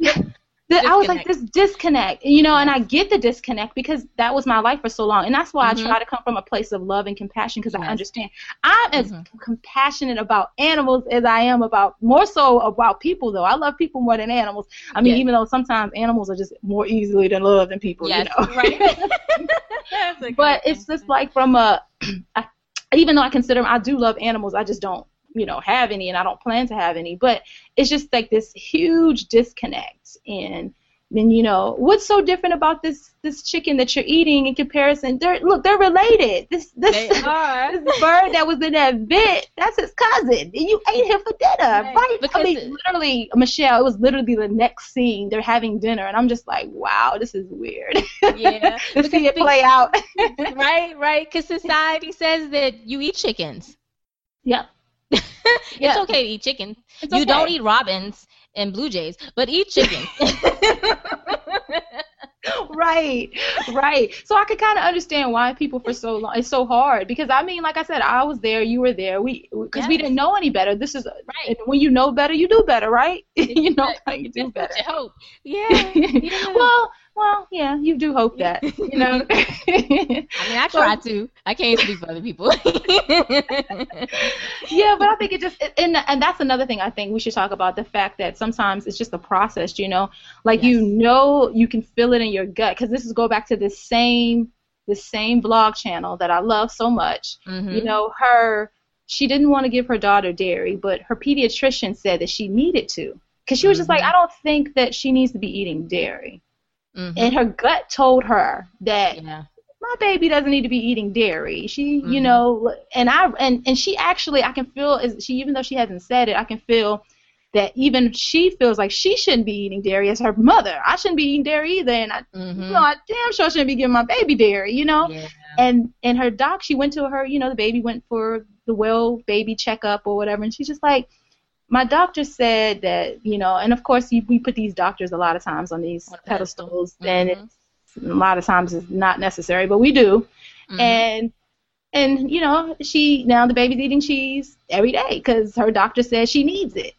like, I was like this disconnect, you know, and I get the disconnect because that was my life for so long, and that's why Mhm. I try to come from a place of love and compassion because I understand I'm as Mhm. compassionate about animals as I am about more so about people though. I love people more than animals. I mean, Yes. even though sometimes animals are just more easily than loved than people, yes. you know. Right. But it's just like from a, I, even though I consider I do love animals, I just don't you know have any, and I don't plan to have any. But it's just like this huge disconnect, and then you know what's so different about this this chicken that you're eating in comparison? They're look, they're related. This this. They are. This bird that was in that vent, that's his cousin. And you ate him for dinner, Right, right? I mean, it- literally, Michelle, it was literally the next scene. They're having dinner, and I'm just like, wow, this is weird. Yeah. to see it play out. right, right. Because society says that you eat chickens. yep. It's Yeah. okay to eat chicken. It's You don't eat robins and blue jays, but eat chicken. right, right. So I could kind of understand why people for so long it's so hard because I mean, like I said, I was there, you were there, we because we didn't know any better. This is Right. and when you know better, you do better, right? you know how you do better. you hope. Yeah. yeah. well, well, yeah, you do hope that, you know. I mean, I try to. I can't speak for other people. yeah, but I think it just and and that's another thing I think we should talk about the fact that sometimes it's just a process, you know, like you know you can feel it in your gut because this is go back to the same the same vlog channel that I love so much. Mhm. You know, her she didn't want to give her daughter dairy, but her pediatrician said that she needed to because she was just like Mhm. I don't think that she needs to be eating dairy, Mhm. and her gut told her that Yeah. my baby doesn't need to be eating dairy. She, you Mhm. know, and I and and she actually, I can feel as she, even though she hasn't said it, I can feel that even she feels like she shouldn't be eating dairy as her mother. I shouldn't be eating dairy either, and I, Mhm. you know, I damn sure shouldn't be giving my baby dairy, you know. Yeah. And and her doc, she went to her, you know, the baby went for the well baby checkup or whatever, and she's just like. My doctor said that, you know, and of course you, we put these doctors a lot of times on these On a pedestal. pedestals, and Mhm. it's a lot of times it's not necessary, but we do Mhm. and and you know she now the baby's eating cheese every day because her doctor says she needs it.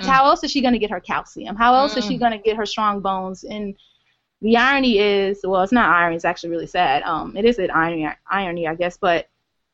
Mm. how else is she going to get her calcium how else is she Mm. going to get her strong bones and the irony is well it's not irony it's actually really sad um it is an irony irony i guess but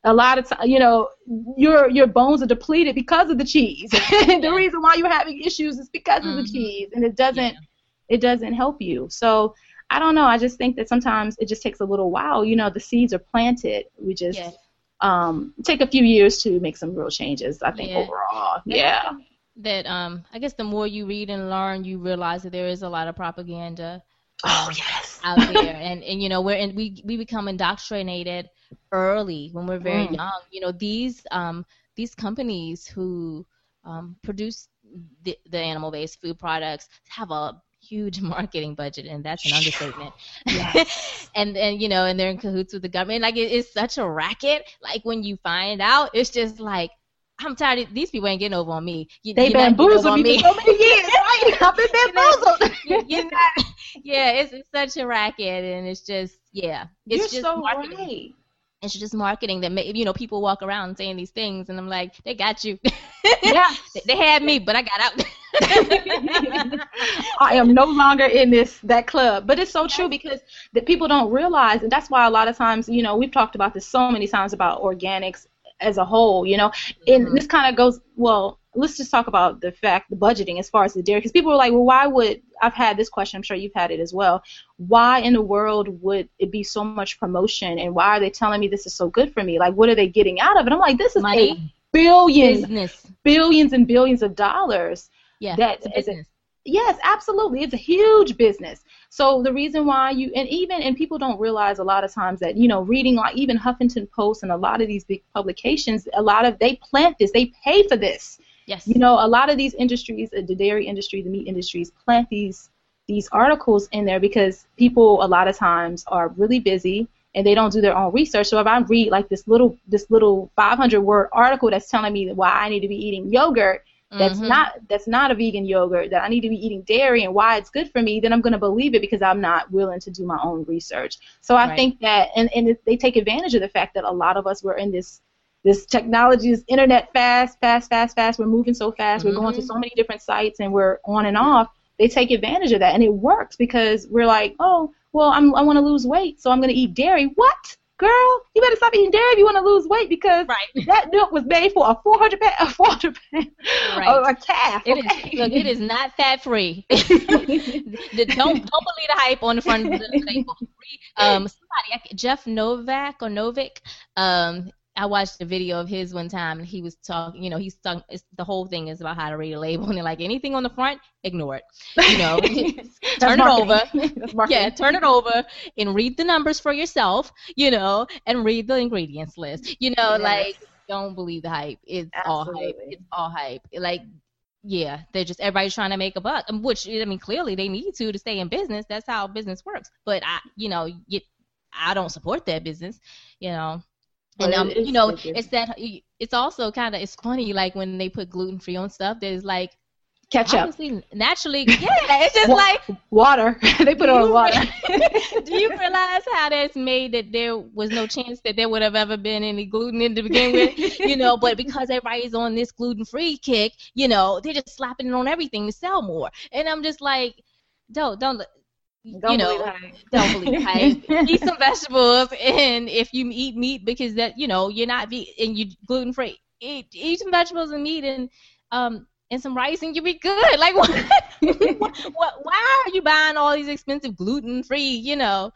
a lot of time you know your your bones are depleted because of the cheese the reason why you're having issues is because of the Mhm. cheese and it doesn't Yeah. it doesn't help you. So I don't know. I just think that sometimes it just takes a little while. You know, the seeds are planted. We just um, take a few years to make some real changes. I think Yeah. overall. And Yeah. That um, I guess the more you read and learn, you realize that there is a lot of propaganda Oh yes. out there, and and you know we're in, we we become indoctrinated early when we're very Mm. young. You know these um these companies who um, produce the, the animal-based food products have a huge marketing budget, and that's an understatement. and and you know, and they're in cahoots with the government. Like it is such a racket. Like when you find out, it's just like. I'm tired. Of, these people ain't getting over on me. You, They you're not getting over bamboozled on me for so many years, right? I've been bamboozled. you- you're yeah, it's, it's such a racket, and it's just yeah, it's You're just so marketing. right. It's just marketing that you know people walk around saying these things, and I'm like, they got you. Yeah. they, they had me, but I got out. I am no longer in this that club. But it's so true because the people don't realize, and that's why a lot of times, you know, we've talked about this so many times about organics as a whole, you know, and Mhm. this kind of goes well. Let's just talk about the fact, the budgeting as far as the dairy, because people are like, well, why would I've had this question? I'm sure you've had it as well. Why in the world would it be so much promotion, and why are they telling me this is so good for me? Like, what are they getting out of it? I'm like, this is a Money, billion, business. billions and billions of dollars Yeah, That is. Yes, absolutely. It's a huge business. So the reason why you and even and people don't realize a lot of times that you know reading like even Huffington Post and a lot of these big publications, a lot of they plant this, they pay for this. Yes. You know, a lot of these industries, the dairy industry, the meat industries, plant these these articles in there because people a lot of times are really busy. and they don't do their own research. So if I read like this little this little 500 word article that's telling me why I need to be eating yogurt, that's mm-hmm. not that's not a vegan yogurt that I need to be eating dairy and why it's good for me, then I'm going to believe it because I'm not willing to do my own research. So I right. think that and and they take advantage of the fact that a lot of us were in this this technology is internet fast, fast, fast, fast. We're moving so fast. Mm-hmm. We're going to mm-hmm. so many different sites and we're on and off. They take advantage of that and it works because we're like, oh, well, I'm, I want to lose weight, so I'm going to eat dairy. What? Girl, you better stop eating dairy if you want to lose weight because right. that milk was made for a 400 pound, a 400 pound, right. a calf. It okay? is, look, it is not fat free. don't don't believe the hype on the front of the label. Um, somebody, Jeff Novak or Novick, um, I watched a video of his one time, and he was talking. You know, he's talking. the whole thing is about how to read a label, and like anything on the front, ignore it. You know, turn it over. yeah, turn it over and read the numbers for yourself. You know, and read the ingredients list. You know, yes. like don't believe the hype. It's Absolutely. all hype. It's all hype. Like yeah, they're just everybody's trying to make a buck, which I mean, clearly they need to to stay in business. That's how business works. But I, you know, you, I don't support that business. You know, and um, you know, it's that it's also kind of it's funny like when they put gluten free on stuff. There's like ketchup. Naturally, yeah, it's just Wa- like water. they put it on water. do you realize how that's made that there was no chance that there would have ever been any gluten in to begin with? you know, but because everybody's on this gluten free kick, you know, they're just slapping it on everything to sell more. And I'm just like, don't don't don't you know, don't believe hype. eat some vegetables, and if you eat meat because that you know you're not ve- and you gluten free, eat eat some vegetables and meat and um and some rice and you'll be good. Like what? what, what? Why are you buying all these expensive gluten free? You know,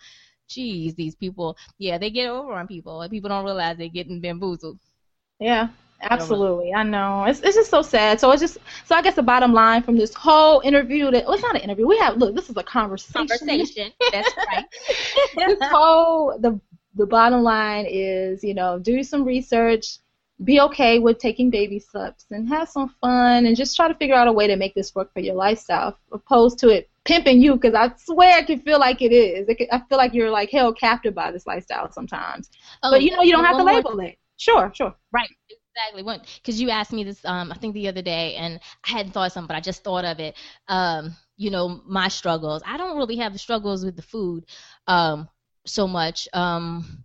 geez, these people. Yeah, they get over on people, and people don't realize they're getting bamboozled. Yeah, Absolutely, I know. It's it's just so sad. So it's just so I guess the bottom line from this whole interview that well, it's not an interview. We have look, this is a conversation. Conversation. That's right. this whole the the bottom line is you know do some research, be okay with taking baby steps, and have some fun, and just try to figure out a way to make this work for your lifestyle, opposed to it pimping you. Because I swear I can feel like it is. It can, I feel like you're like held captive by this lifestyle sometimes. Oh, but you know you don't have to label it. Sure, sure. Right. Exactly. Because you asked me this, um, I think the other day, and I hadn't thought of something, but I just thought of it. Um, you know, my struggles. I don't really have the struggles with the food um, so much. Um,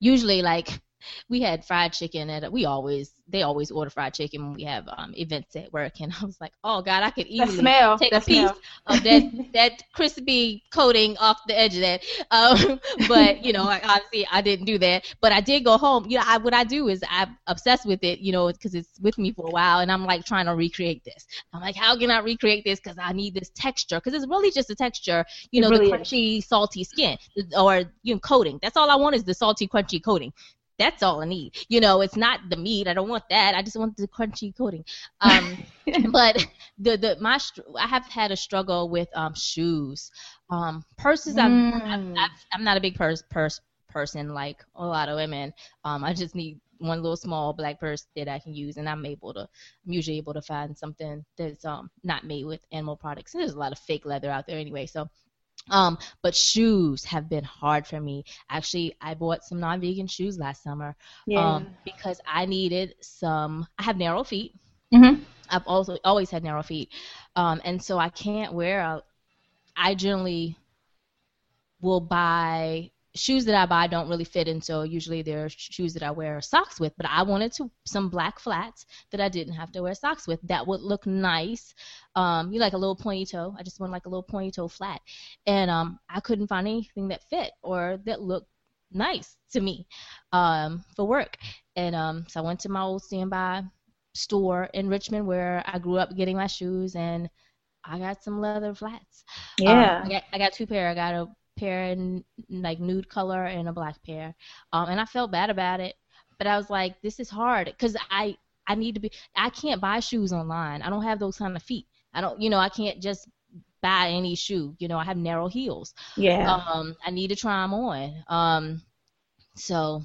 usually, like we had fried chicken at we always they always order fried chicken when we have um, events at work and I was like, oh God, I could easily smell, take a piece of that that crispy coating off the edge of that. Um, but you know, obviously I didn't do that. But I did go home. You know, I, what I do is I'm obsessed with it. You know, because it's with me for a while, and I'm like trying to recreate this. I'm like, how can I recreate this? Because I need this texture. Because it's really just a texture. You know, really the crunchy, is. salty skin or you know coating. That's all I want is the salty, crunchy coating that's all I need. You know, it's not the meat. I don't want that. I just want the crunchy coating. Um, but the the my I have had a struggle with um shoes, um purses. I'm mm. I'm, I'm not a big purse purse person like a lot of women. Um, I just need one little small black purse that I can use, and I'm able to. I'm usually able to find something that's um not made with animal products. And there's a lot of fake leather out there anyway, so um, but shoes have been hard for me. Actually, I bought some non-vegan shoes last summer yeah. um, because I needed some. I have narrow feet. Mm-hmm. I've also always had narrow feet, um, and so I can't wear. A, I generally will buy shoes that I buy don't really fit in, so usually they're shoes that I wear socks with. But I wanted to some black flats that I didn't have to wear socks with. That would look nice. Um, you like a little pointy toe. I just want like a little pointy toe flat, and um, I couldn't find anything that fit or that looked nice to me um, for work. And um, so I went to my old standby store in Richmond where I grew up getting my shoes and. I got some leather flats. Yeah. Um, I got I got two pair. I got a pair in like nude color and a black pair. Um, and I felt bad about it, but I was like, this is hard because I I need to be. I can't buy shoes online. I don't have those kind of feet. I don't, you know, I can't just buy any shoe. You know, I have narrow heels. Yeah. Um, I need to try them on. Um, so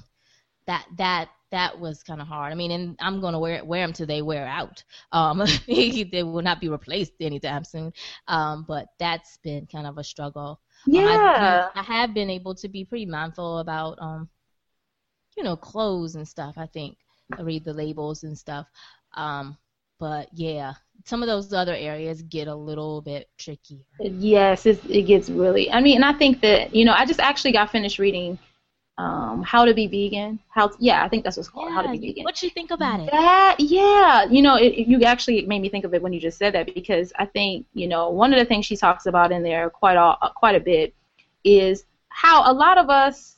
that that that was kind of hard. I mean, and I'm gonna wear wear them till they wear out. Um, they will not be replaced anytime soon. Um, but that's been kind of a struggle Yeah. Um, I, I, have been able to be pretty mindful about, um, you know, clothes and stuff. I think I read the labels and stuff. Um, but yeah, some of those other areas get a little bit trickier. Yes, it gets really. I mean, and I think that you know, I just actually got finished reading um, How to Be Vegan. How yeah, I think that's what's called. Yeah, how to Be Vegan. What do you think about it? That yeah, you know, it, you actually made me think of it when you just said that because I think you know one of the things she talks about in there quite a quite a bit is how a lot of us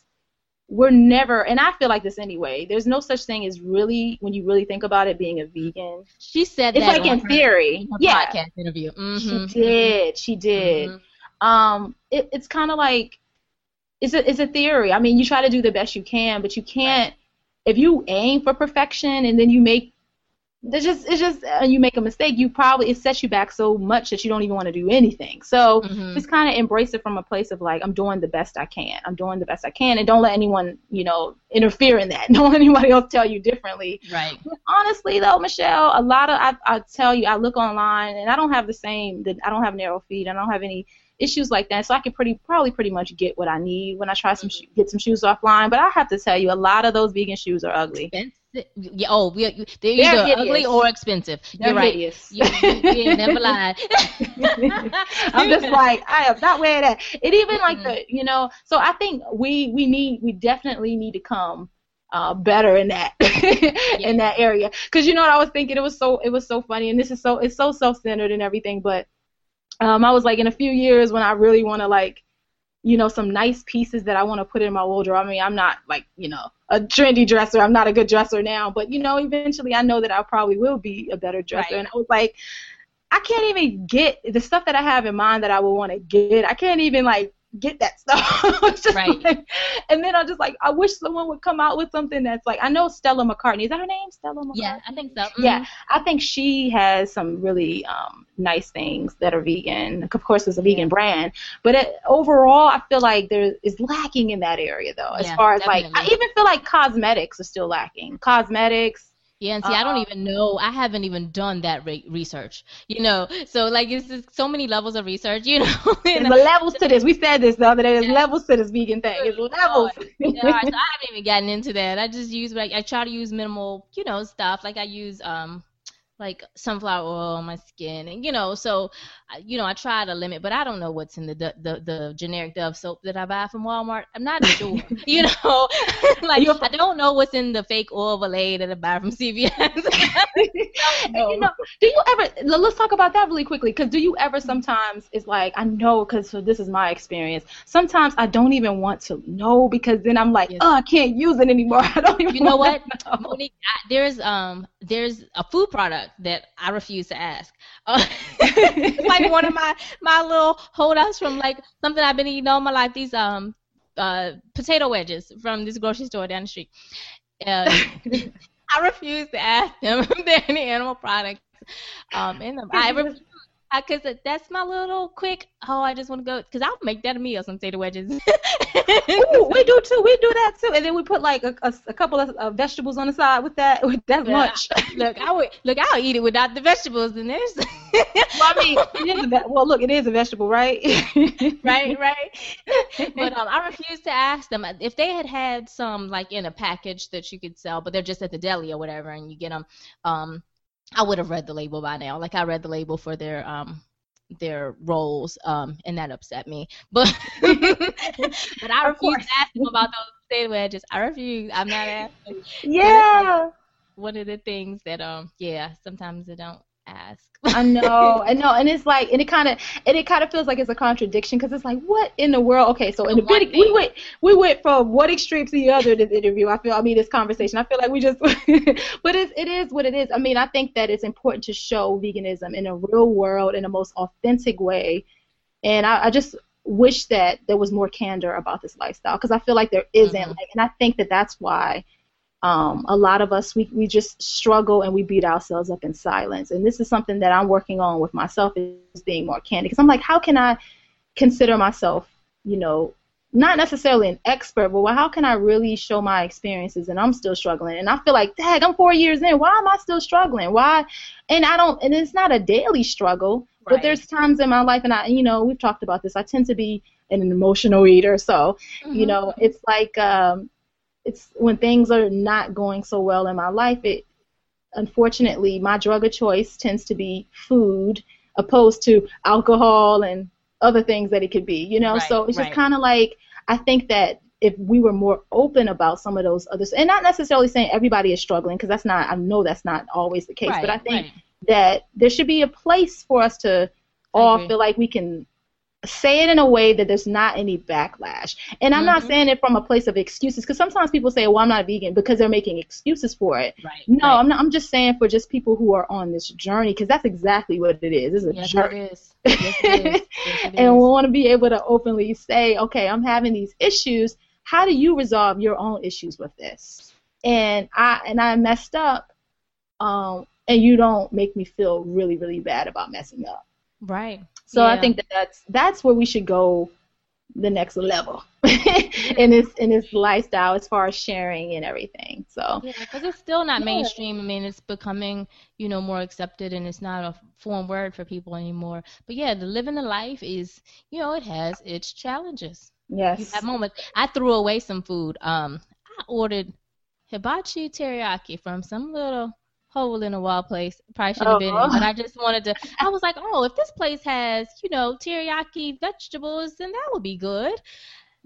we're never and I feel like this anyway. There's no such thing as really when you really think about it being a vegan. She said it's like in her, theory. yeah. podcast interview. Mm-hmm. She did. She did. Mm-hmm. Um, it, it's kind of like it's a it's a theory. I mean, you try to do the best you can, but you can't. If you aim for perfection and then you make it's just it's just uh, you make a mistake you probably it sets you back so much that you don't even want to do anything so mm-hmm. just kind of embrace it from a place of like i'm doing the best i can i'm doing the best i can and don't let anyone you know interfere in that don't let anybody else tell you differently right but honestly though michelle a lot of I, I tell you i look online and i don't have the same i don't have narrow feet i don't have any issues like that. So I can pretty probably pretty much get what I need when I try some get some shoes offline. But I have to tell you, a lot of those vegan shoes are ugly. Yeah, oh, we, they're, they're either hideous. ugly or expensive. They're You're right. Hideous. You, you, you never lied. I'm just like I am not wearing that. It even like mm-hmm. the you know. So I think we we need we definitely need to come uh, better in that yeah. in that area. Because you know what I was thinking, it was so it was so funny, and this is so it's so self centered and everything, but um, I was like, in a few years when I really want to like, you know, some nice pieces that I want to put in my wardrobe. I mean, I'm not like, you know, a trendy dresser. I'm not a good dresser now, but you know, eventually I know that I probably will be a better dresser. Right. And I was like, I can't even get the stuff that I have in mind that I would want to get. I can't even like get that stuff. right. Like, and then I just like I wish someone would come out with something that's like I know Stella McCartney. Is that her name? Stella McCartney. Yeah, I think so. Mm-hmm. Yeah, I think she has some really um, nice things that are vegan. Of course, it's a vegan brand, but it, overall, I feel like there is lacking in that area though. As yeah, far as definitely. like, I even feel like cosmetics are still lacking. Cosmetics yeah, and see, uh, I don't uh-huh. even know. I haven't even done that re- research. You know, so like it's just so many levels of research. You know, there's levels to this. We said this the other day. There's yeah. levels to this vegan thing. There's levels. yeah, so I haven't even gotten into that. I just use like I try to use minimal, you know, stuff. Like I use um like sunflower oil on my skin, and you know, so you know, I try to limit, but I don't know what's in the the, the generic Dove soap that I buy from Walmart. I'm not sure, you know, like I don't know what's in the fake oil Olay that I buy from CVS. no. you know, do you ever? Let's talk about that really quickly, because do you ever sometimes? It's like I know, because so this is my experience. Sometimes I don't even want to know because then I'm like, yes. oh, I can't use it anymore. I don't even. You know what, know. Monique? I, there's um there's a food product that I refuse to ask. Uh, like one of my my little holdouts from like something I've been eating all my life. These um uh potato wedges from this grocery store down the street. Uh, I refuse to ask them if there are any animal products um in them. I refuse because that's my little quick. Oh, I just want to go because I'll make that a meal. Some potato wedges. Ooh, we do too. We do that too, and then we put like a, a, a couple of uh, vegetables on the side with that. With that yeah. lunch. look, I would look. I'll eat it without the vegetables in there. well, I mean, it is a, well, look, it is a vegetable, right? right, right. But um, I refuse to ask them if they had had some like in a package that you could sell, but they're just at the deli or whatever, and you get them. Um, I would have read the label by now. Like I read the label for their um their rolls, um, and that upset me. But but I refuse to ask them about those wedges. I refuse. I'm not asking. Yeah. One of the things that um yeah sometimes they don't ask. I know, I know, and it's like, and it kind of, and it kind of feels like it's a contradiction because it's like, what in the world? Okay, so in the we went, we went from one extreme to the other this interview. I feel, I mean, this conversation. I feel like we just, but it's, it is what it is. I mean, I think that it's important to show veganism in a real world in a most authentic way, and I, I just wish that there was more candor about this lifestyle because I feel like there isn't, mm-hmm. like, and I think that that's why um, a lot of us we, we just struggle and we beat ourselves up in silence and this is something that i'm working on with myself is being more candid because i'm like how can i consider myself you know not necessarily an expert but how can i really show my experiences and i'm still struggling and i feel like dang i'm four years in why am i still struggling why and i don't and it's not a daily struggle right. but there's times in my life and i you know we've talked about this i tend to be an emotional eater. So, mm-hmm. you know, it's like um, it's when things are not going so well in my life. It unfortunately my drug of choice tends to be food, opposed to alcohol and other things that it could be. You know, right, so it's right. just kind of like I think that if we were more open about some of those others, and not necessarily saying everybody is struggling, because that's not, I know that's not always the case, right, but I think that there should be a place for us to all feel like we can say it in a way that there's not any backlash. And I'm mm-hmm. not saying it from a place of excuses because sometimes people say, "Well, I'm not vegan" because they're making excuses for it. Right. No, right. I'm not. I'm just saying for just people who are on this journey because that's exactly what it is. It's a yes, journey. It is. Yes, it is. Yes, and we want to be able to openly say, "Okay, I'm having these issues. How do you resolve your own issues with this?" And I and I messed up. Um, and you don't make me feel really, really bad about messing up. Right. So yeah. I think that that's that's where we should go the next level in this in this lifestyle as far as sharing and everything. So yeah, because it's still not yeah. mainstream. I mean, it's becoming you know more accepted and it's not a foreign word for people anymore. But yeah, the living the life is you know it has its challenges. Yes. You have moments. I threw away some food. Um, I ordered hibachi teriyaki from some little hole in a wall place. Probably shouldn't have been in, but I just wanted to. I was like, oh, if this place has, you know, teriyaki vegetables, then that would be good.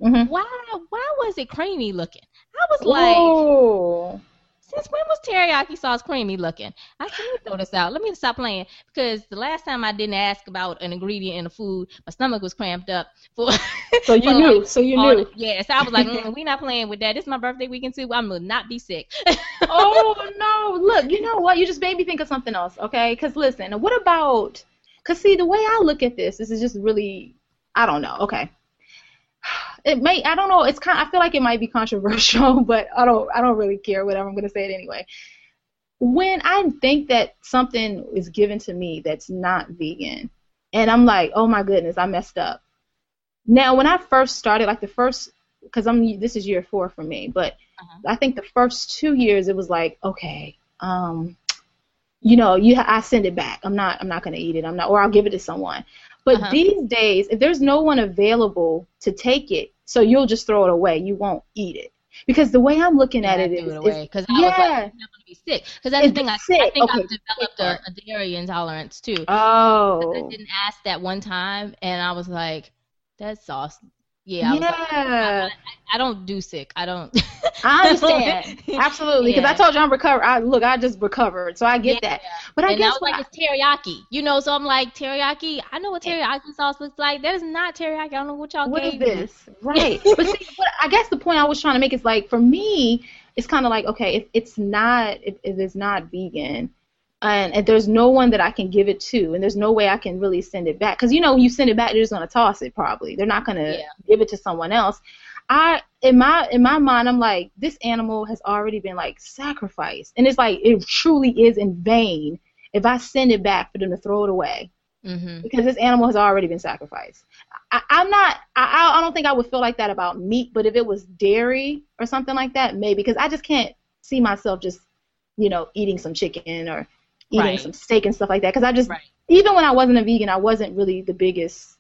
Mm-hmm. Why? Why was it creamy looking? I was like, Ooh. Since when was teriyaki sauce creamy looking? I said, let me throw this out. Let me stop playing because the last time I didn't ask about an ingredient in a food, my stomach was cramped up. For so you for knew. Like, so you knew. yeah. So I was like, mm, we not playing with that. This is my birthday weekend too. I'm gonna not be sick. oh no! Look, you know what? You just made me think of something else. Okay? Because listen, what about? Because see, the way I look at this, this is just really, I don't know. Okay it may I don't know. It's kind. I feel like it might be controversial, but I don't. I don't really care. Whatever. I'm gonna say it anyway. When I think that something is given to me that's not vegan, and I'm like, oh my goodness, I messed up. Now, when I first started, like the first, because I'm this is year four for me, but uh-huh. I think the first two years it was like, okay, um, you know, you I send it back. I'm not I'm not gonna eat it. I'm not, or I'll give it to someone. But uh-huh. these days, if there's no one available to take it, so you'll just throw it away. You won't eat it. Because the way I'm looking at it is, because I yeah. was like, I'm going to be sick. Because that's the thing. I, I think okay. I've developed a, a, dairy intolerance too. Oh. I didn't ask that one time, and I was like, that sauce yeah. I yeah. Like, I, I, don't do sick. I don't. I understand. Absolutely. Because yeah. I told you I'm recovered. I, look, I just recovered. So I get yeah. that. But I and guess. I was like, it's teriyaki. You know, so I'm like, teriyaki. I know what eh. teriyaki sauce looks like. That is not teriyaki. I don't know what y'all what gave What is this? Right. but see, but I guess the point I was trying to make is like, for me, it's kind of like, okay, if it's not, if, if it's not vegan, and, and, there's no one that I can give it to, and there's no way I can really send it back. Because you know, when you send it back, they're just gonna toss it. Probably, they're not gonna yeah. give it to someone else. I in my in my mind, I'm like, this animal has already been like sacrificed, and it's like it truly is in vain if I send it back for them to throw it away. Mm-hmm. Because this animal has already been sacrificed. I, am not. I, I don't think I would feel like that about meat, but if it was dairy or something like that, maybe. Because I just can't see myself just, you know, eating some chicken or eating right. some steak and stuff like that. Because I just, right. even when I wasn't a vegan, I wasn't really the biggest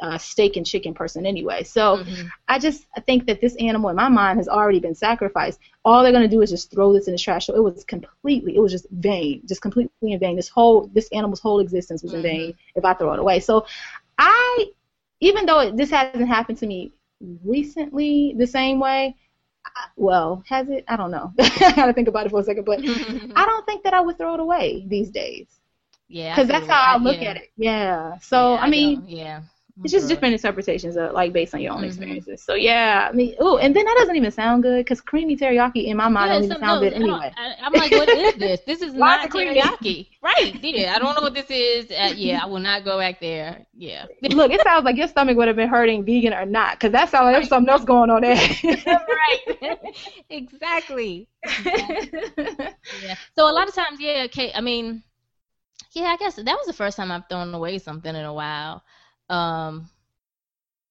uh, steak and chicken person anyway. So mm-hmm. I just I think that this animal in my mind has already been sacrificed. All they're gonna do is just throw this in the trash. So it was completely, it was just vain, just completely in vain. This whole this animal's whole existence was mm-hmm. in vain if I throw it away. So I, even though it, this hasn't happened to me recently the same way, well, has it? I don't know. I gotta think about it for a second, but I don't think that I would throw it away these days. Yeah, because that's how I, I look yeah. at it. Yeah. So yeah, I mean, yeah, it's just different interpretations, of, like based on your own mm-hmm. experiences. So yeah, I mean, oh, and then that doesn't even sound good because creamy teriyaki in my mind yeah, don't even sound good anyway. I, am like, what is this? This is not teriyaki, right? Yeah, I don't know what this is. Uh, yeah, I will not go back there. Yeah. Look, it sounds like your stomach would have been hurting, vegan or not, because that sounds like there's something else going on there. right. exactly. yeah. So a lot of times, yeah. Okay. I mean, yeah. I guess that was the first time I've thrown away something in a while. Um,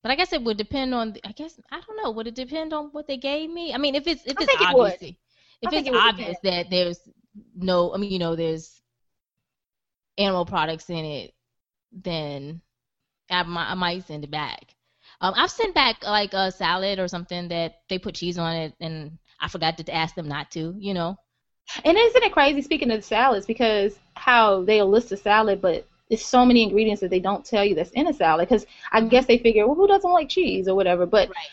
but I guess it would depend on. I guess I don't know. Would it depend on what they gave me? I mean, if it's if it's obvious, it if it's it obvious that there's no, I mean, you know, there's animal products in it, then I might, I might send it back. Um, I've sent back like a salad or something that they put cheese on it, and I forgot to ask them not to. You know. And isn't it crazy? Speaking of salads, because how they'll list a salad, but there's so many ingredients that they don't tell you that's in a salad. Because I guess they figure, well, who doesn't like cheese or whatever? But right.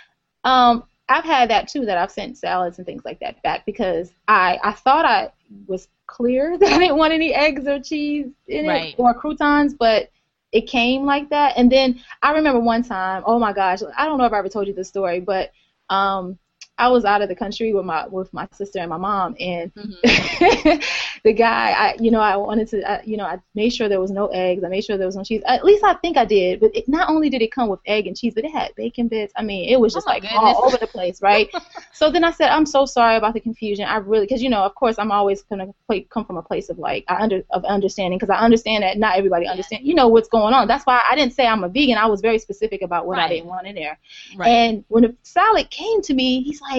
um, I've had that too. That I've sent salads and things like that back because I I thought I was clear that I didn't want any eggs or cheese in right. it or croutons, but it came like that. And then I remember one time, oh my gosh, I don't know if I ever told you this story, but um, I was out of the country with my with my sister and my mom, and mm-hmm. the guy, I you know, I wanted to, I, you know, I made sure there was no eggs. I made sure there was no cheese. At least I think I did. But it, not only did it come with egg and cheese, but it had bacon bits. I mean, it was just oh like goodness. all over the place, right? so then I said, I'm so sorry about the confusion. I really, because you know, of course, I'm always gonna play, come from a place of like I under of understanding because I understand that not everybody yeah. understands, you know, what's going on. That's why I didn't say I'm a vegan. I was very specific about what right. I didn't want in there. Right. And when the salad came to me, he's like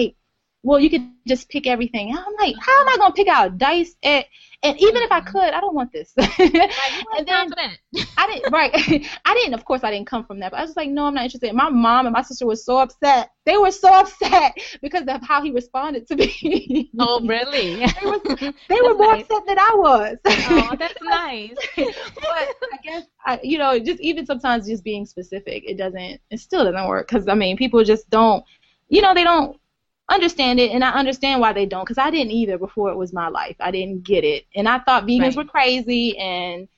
well, you could just pick everything. I'm like, how am I gonna pick out dice? And, and even if I could, I don't want this. and then I didn't. Right, I didn't. Of course, I didn't come from that. But I was just like, no, I'm not interested. my mom and my sister were so upset. They were so upset because of how he responded to me. Oh, really? they, was, they were more nice. upset than I was. Oh, that's nice. but I guess I, you know, just even sometimes just being specific, it doesn't. It still doesn't work because I mean, people just don't. You know, they don't understand it and I understand why they don't because I didn't either before it was my life. I didn't get it. And I thought vegans right. were crazy and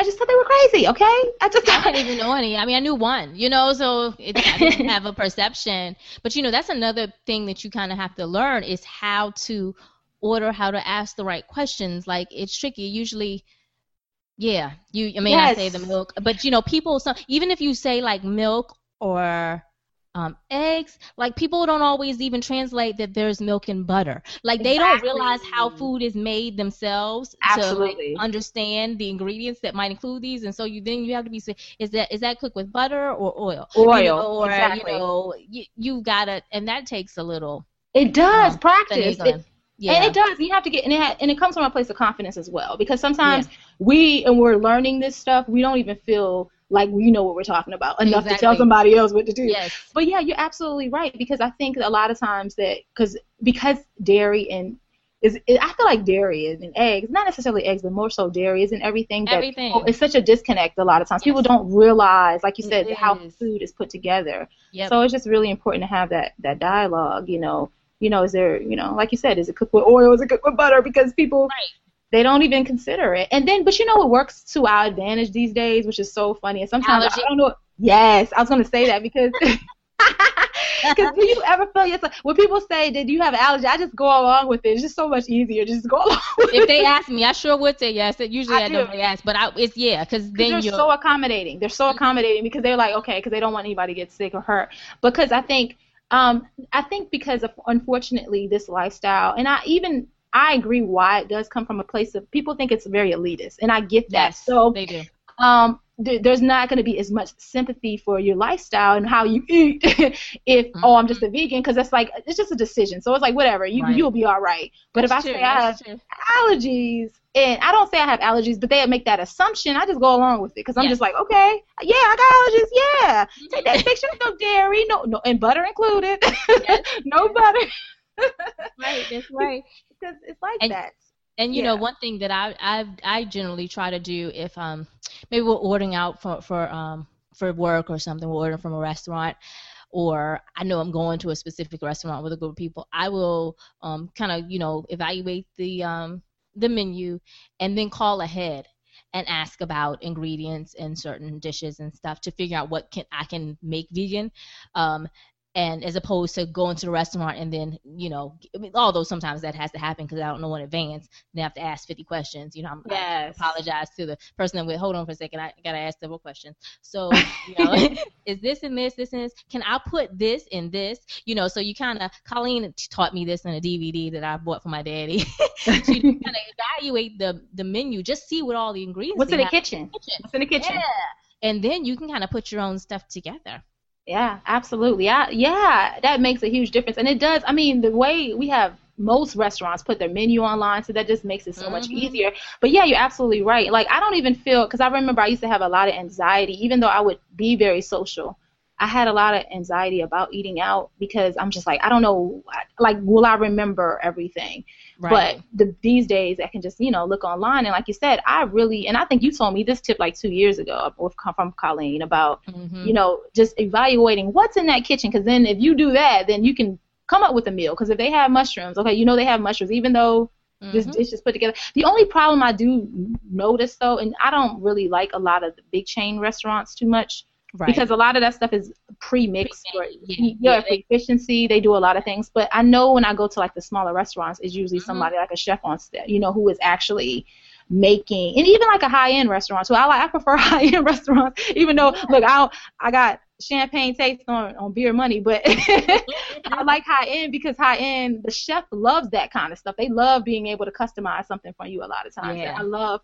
I just thought they were crazy, okay? I just I didn't even know any. I mean, I knew one, you know, so it, I didn't have a perception. But you know, that's another thing that you kind of have to learn is how to order, how to ask the right questions. Like it's tricky. Usually, yeah, you. I mean, yes. I say the milk, but you know, people. So even if you say like milk or um, eggs. Like people don't always even translate that there's milk and butter. Like they exactly. don't realize how food is made themselves Absolutely. to like, understand the ingredients that might include these. And so you then you have to be say, is that is that cooked with butter or oil? Oil, you know, or exactly. you know, you, you gotta, and that takes a little. It does um, practice. It, yeah. And it does. You have to get, and it, ha- and it comes from a place of confidence as well. Because sometimes yeah. we, and we're learning this stuff, we don't even feel like we know what we're talking about enough exactly. to tell somebody else what to do. Yes. But yeah, you're absolutely right because I think a lot of times that because because dairy and is I feel like dairy is and eggs, not necessarily eggs, but more so dairy is in everything. That everything. it's such a disconnect a lot of times. Yes. People don't realize, like you said, how food is put together. Yep. So it's just really important to have that that dialogue. You know, you know, is there, you know, like you said, is it cooked with oil? Is it cooked with butter? Because people right they don't even consider it. And then, but you know what works to our advantage these days, which is so funny. And sometimes Allergy. I don't know. Yes, I was going to say that because. Because do you ever feel yourself when people say, "Did you have an allergy?" I just go along with it. It's just so much easier. Just go along. if they ask me, I sure would say yes. Usually I, I don't ask, but I, it's yeah, because then they're you're so accommodating. They're so accommodating because they're like, okay, because they don't want anybody to get sick or hurt. Because I think, um, I think because of unfortunately this lifestyle, and I even I agree why it does come from a place of people think it's very elitist, and I get that. Yes, so they do. Um, th- there's not going to be as much sympathy for your lifestyle and how you eat if mm-hmm. oh I'm just a vegan because it's like it's just a decision. So it's like whatever you right. you'll be all right. But That's if I say I have true. allergies and I don't say I have allergies, but they make that assumption. I just go along with it because I'm yes. just like, okay, yeah, I got allergies. Yeah, mm-hmm. take that picture. No dairy, no, no, and butter included. Yes. no butter. right, that's right because it's like and, that. And you yeah. know, one thing that I I I generally try to do if um maybe we're ordering out for for um for work or something, we're ordering from a restaurant or I know I'm going to a specific restaurant with a group of people, I will um, kind of, you know, evaluate the um, the menu and then call ahead and ask about ingredients in certain dishes and stuff to figure out what can I can make vegan. Um, and as opposed to going to the restaurant and then you know I mean, although sometimes that has to happen because i don't know in advance they have to ask 50 questions you know I'm, yes. I apologize to the person that would hold on for a second i gotta ask several questions. So you know is this in this this and this can i put this in this? You know so you kind of colleen taught me this in a dvd that i bought for my daddy. She kind of evaluate the the menu just see what all the ingredients what's in the kitchen? kitchen. What's in the kitchen? Yeah. And then you can kind of put your own stuff together yeah, absolutely. Yeah, yeah, that makes a huge difference, and it does. I mean, the way we have most restaurants put their menu online, so that just makes it so mm-hmm. much easier. But yeah, you're absolutely right. Like I don't even feel because I remember I used to have a lot of anxiety, even though I would be very social. I had a lot of anxiety about eating out because I'm just like I don't know like will I remember everything right. but the, these days I can just you know look online and like you said I really and I think you told me this tip like two years ago with, from Colleen about mm-hmm. you know just evaluating what's in that kitchen because then if you do that then you can come up with a meal because if they have mushrooms okay you know they have mushrooms even though Mm-hmm. This dish is put together. The only problem I do notice though, and I don't really like a lot of the big chain restaurants too much, Right. Because a lot of that stuff is pre-mixed for yeah, yeah, efficiency. They do a lot of things, but I know when I go to like the smaller restaurants, it's usually mm-hmm. somebody like a chef on staff, you know, who is actually making, and even like a high-end restaurant. So I like I prefer high-end restaurants, even though yeah. look, I I got champagne taste on on beer money, but I like high end because high end the chef loves that kind of stuff. They love being able to customize something for you a lot of times. Yeah. I love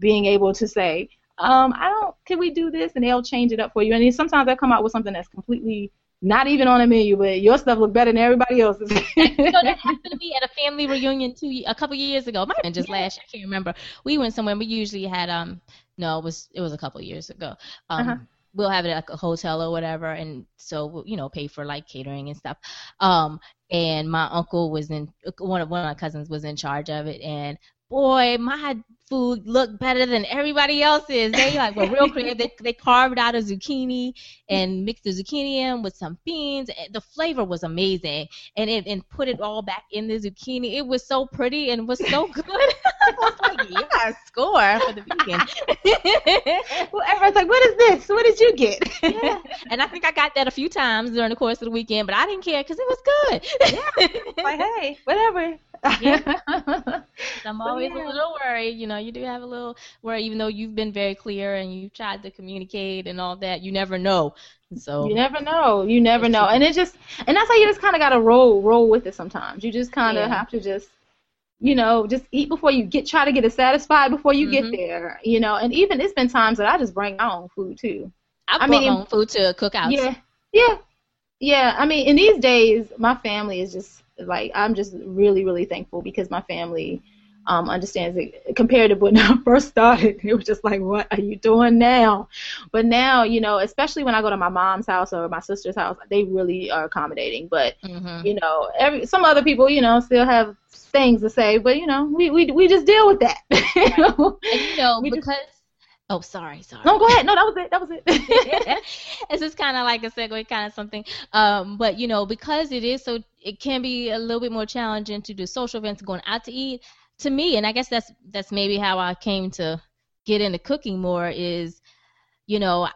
being able to say, um, I don't, can we do this? And they'll change it up for you. And sometimes they come out with something that's completely not even on the menu, but your stuff look better than everybody else's. so that happened to me at a family reunion two a couple years ago. Might have been just yeah. last year. I can't remember. We went somewhere. We usually had um no, it was it was a couple years ago. Um, uh-huh. we'll have it at a hotel or whatever, and so we'll, you know pay for like catering and stuff. Um, and my uncle was in one of one of my cousins was in charge of it, and boy, my food looked better than everybody else's. They like were real creative. They, they carved out a zucchini and mixed the zucchini in with some beans. The flavor was amazing, and it and put it all back in the zucchini. It was so pretty and was so good. I was like, yeah, score for the vegan. well, everyone's like, what is this? What did you get? yeah. And I think I got that a few times during the course of the weekend, but I didn't care because it was good. yeah. Like, hey, whatever. Yeah. I'm always yeah. a little worried. You know, you do have a little worry, even though you've been very clear and you've tried to communicate and all that. You never know. So you never know. You never know, and it just and that's how you just kind of gotta roll roll with it. Sometimes you just kind of yeah. have to just you know, just eat before you get try to get it satisfied before you mm-hmm. get there, you know. And even it's been times that I just bring my own food too. I, I mean, my own food to cook out. Yeah, yeah, yeah. I mean, in these days, my family is just like I'm just really really thankful because my family um, understands it compared to when I first started. It was just like, what are you doing now? But now, you know, especially when I go to my mom's house or my sister's house, they really are accommodating. But mm-hmm. you know, every some other people, you know, still have things to say. But you know, we we we just deal with that. And, you know, because. Just, Oh, sorry, sorry. No, go ahead. No, that was it. That was it. it's just kind of like a segue, kind of something. Um, but you know, because it is so, it can be a little bit more challenging to do social events, going out to eat. To me, and I guess that's that's maybe how I came to get into cooking more. Is, you know,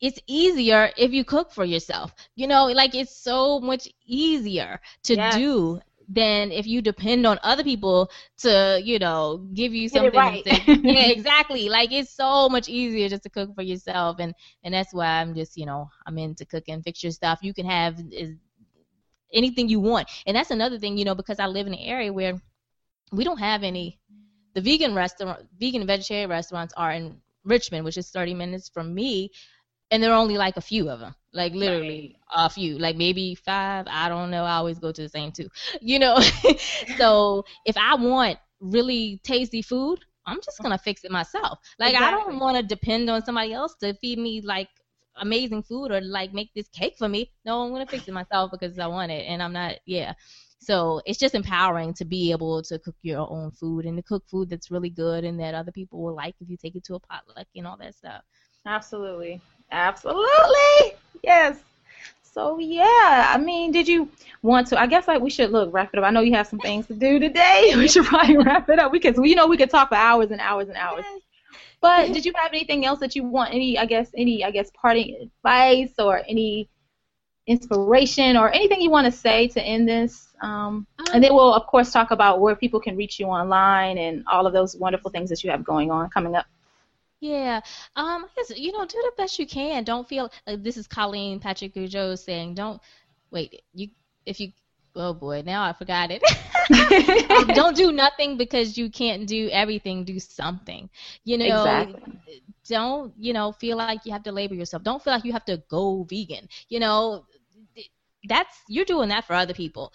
it's easier if you cook for yourself. You know, like it's so much easier to yes. do than if you depend on other people to, you know, give you something. Right. yeah, exactly. Like it's so much easier just to cook for yourself, and and that's why I'm just, you know, I'm into cooking fixture stuff. You can have is anything you want, and that's another thing, you know, because I live in an area where we don't have any. The vegan restaurant, vegan and vegetarian restaurants are in Richmond, which is 30 minutes from me, and there are only like a few of them like literally right. a few. Like maybe five. I don't know. I always go to the same two. You know? So if i want really tasty food i'm just gonna fix it myself. Like exactly. i don't want to depend on somebody else to feed me like amazing food or like make this cake for me. No i'm gonna fix it myself because i want it and i'm not yeah. So it's just empowering to be able to cook your own food and to cook food that's really good and that other people will like if you take it to a potluck and all that stuff. Absolutely Absolutely. Yes. So yeah, I mean, did you want to? I guess like we should look wrap it up. I know you have some things to do today. We should probably wrap it up because you know we could talk for hours and hours and hours. But did you have anything else that you want? Any, I guess, any, I guess, parting advice or any inspiration or anything you want to say to end this? Um, and then we'll of course talk about where people can reach you online and all of those wonderful things that you have going on coming up. Yeah. Um, you know, do the best you can. Don't feel like this is Colleen Patrick-Goudreau saying, don't wait, you if you oh boy, now I forgot it. don't do nothing because you can't do everything, do something. You know, exactly. don't, you know, feel like you have to label yourself. Don't feel like you have to go vegan. You know, that's you're doing that for other people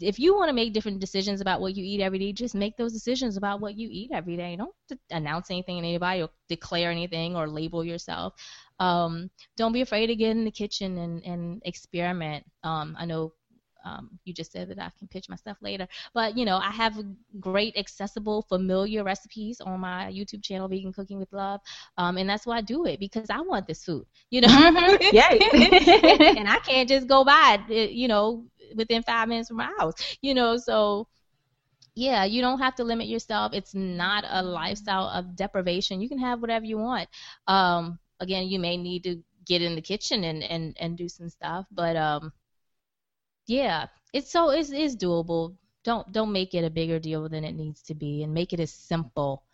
if you want to make different decisions about what you eat every day, just make those decisions about what you eat every day. Don't announce anything to anybody or declare anything or label yourself. um, don't be afraid to get in the kitchen and, and experiment. Um, I know um, you just said that I can pitch my stuff later. But you know, I have great, accessible, familiar recipes on my YouTube channel, Vegan Cooking with Love, um, and that's why I do it because I want this food. You know, mm-hmm. yeah, and I can't just go buy it. You know, within five minutes from my house. You know, so yeah, you don't have to limit yourself. It's not a lifestyle of deprivation. You can have whatever you want. Um, again, you may need to get in the kitchen and, and, and do some stuff, but um, yeah, it's so it's, it's doable. Don't don't make it a bigger deal than it needs to be, and make it as simple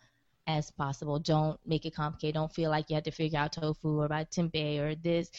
as possible. Don't make it complicated. Don't feel like you have to figure out tofu or buy tempeh or this.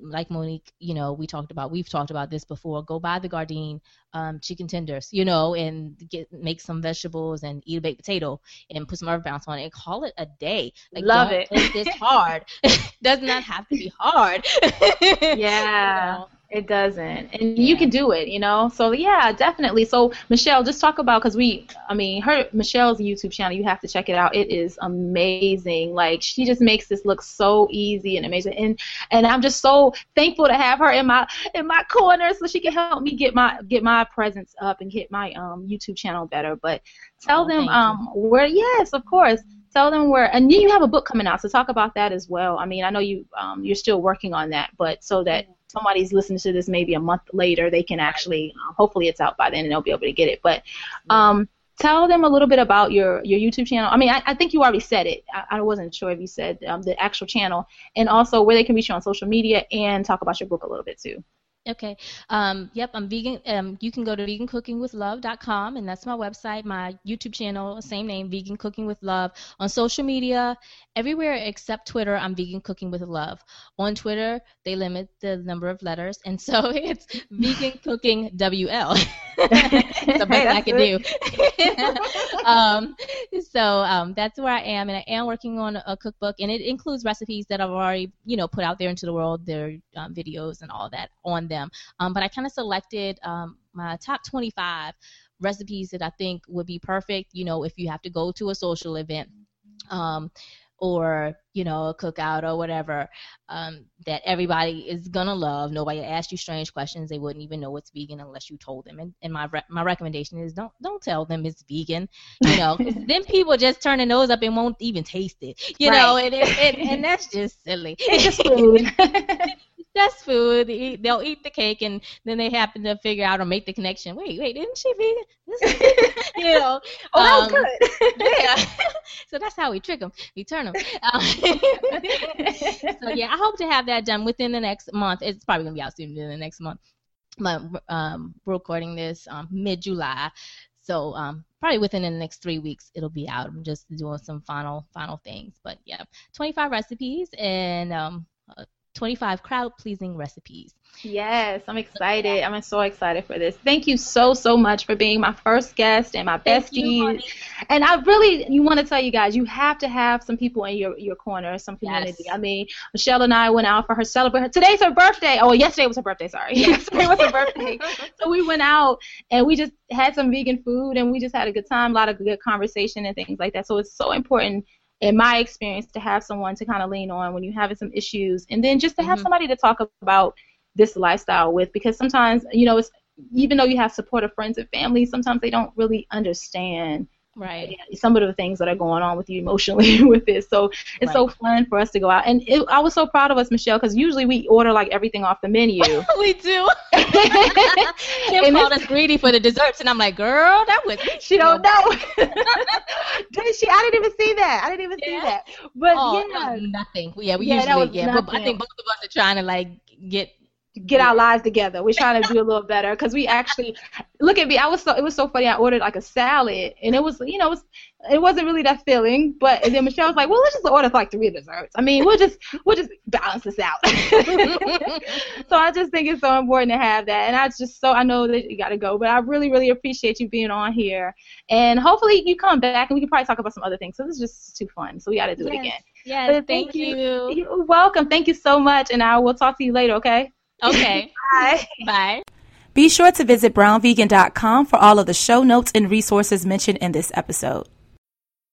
Like Monique, you know, we talked about. We've talked about this before. Go buy the Gardein um, chicken tenders, you know, and get make some vegetables and eat a baked potato and put some Earth Balance on it and call it a day. Like, Love it. This hard. Does not have to be hard. yeah. You know? It doesn't, and yeah. you can do it, you know. So yeah, definitely. So Michelle, just talk about because we, I mean, her Michelle's YouTube channel. You have to check it out. It is amazing. Like she just makes this look so easy and amazing, and and I'm just so thankful to have her in my in my corner so she can help me get my get my presence up and get my um YouTube channel better. But tell oh, them um you. where. Yes, of course tell them where and you have a book coming out so talk about that as well i mean i know you um, you're still working on that but so that somebody's listening to this maybe a month later, they can actually, uh, hopefully it's out by then and they'll be able to get it. But um, tell them a little bit about your, your YouTube channel. I mean, I, I think you already said it. I, I wasn't sure if you said um, the actual channel and also where they can reach you on social media and talk about your book a little bit too. Okay. Um, yep, I'm vegan. Um, you can go to vegancookingwithlove.com, and that's my website. My YouTube channel, same name, Vegan Cooking with Love. On social media, everywhere except Twitter, I'm Vegan Cooking with Love. On Twitter, they limit the number of letters, and so it's Vegan Cooking WL. the best I can do. um, so um, that's where I am, and I am working on a cookbook, and it includes recipes that I've already, you know, put out there into the world, their um, videos and all that on them. Um, but I kind of selected um, my top 25 recipes that I think would be perfect, you know, if you have to go to a social event. Um, or you know a cookout or whatever um, that everybody is gonna love. Nobody asks you strange questions. They wouldn't even know it's vegan unless you told them. And, and my re- my recommendation is don't don't tell them it's vegan. You know, then people just turn their nose up and won't even taste it. You right. know, and, and and that's just silly. It's just food. that's food. They eat, they'll eat the cake and then they happen to figure out or make the connection. Wait, wait, didn't she vegan? you know. Oh, um, that was good. yeah. so that's how we trick them. We turn them. Um, so yeah, I hope to have that done within the next month. It's probably gonna be out soon in the next month. But um, we're recording this um, mid July. So um, probably within the next three weeks it'll be out. I'm just doing some final final things, but yeah, 25 recipes and um, 25 crowd pleasing recipes. Yes, I'm excited. I'm so excited for this. Thank you so so much for being my first guest and my bestie. and I really you want to tell you guys you have to have some people in your your corner, some community. Yes. I mean, Michelle and I went out for her celebration. Today's her birthday. Oh, yesterday was her birthday. Sorry, yesterday was her birthday. so we went out and we just had some vegan food and we just had a good time, a lot of good conversation and things like that. So it's so important in my experience, to have someone to kind of lean on when you're having some issues, and then just to have mm-hmm. somebody to talk about this lifestyle with, because sometimes, you know, it's even though you have supportive friends and family, sometimes they don't really understand right. Some of the things that are going on with you emotionally with this so it's right. so fun for us to go out. And it, i was so proud of us michelle because usually we order like everything off the menu. We do. Kim called us greedy for the desserts and i'm like girl that was she don't know. Did she? I didn't even see that. I didn't even yeah. see that. But oh, yeah. nothing. Yeah we yeah, usually yeah but i think both of us are trying to like get get our lives together. We're trying to do a little better because we actually look at me. I was so it was so funny. I ordered like a salad and it was you know it, was, it wasn't really that filling. But and then Michelle was like, well, let's just order like three desserts. I mean, we'll just we'll just balance this out. so I just think it's so important to have that. And I just so I know that you got to go, but I really really appreciate you being on here. And hopefully you come back and we can probably talk about some other things. So this is just too fun. So we got to do yes. it again. Yes, thank, thank you. you. You're welcome. Thank you so much, and I will talk to you later. Okay. Okay. Bye. Bye. Be sure to visit brownvegan.com for all of the show notes and resources mentioned in this episode.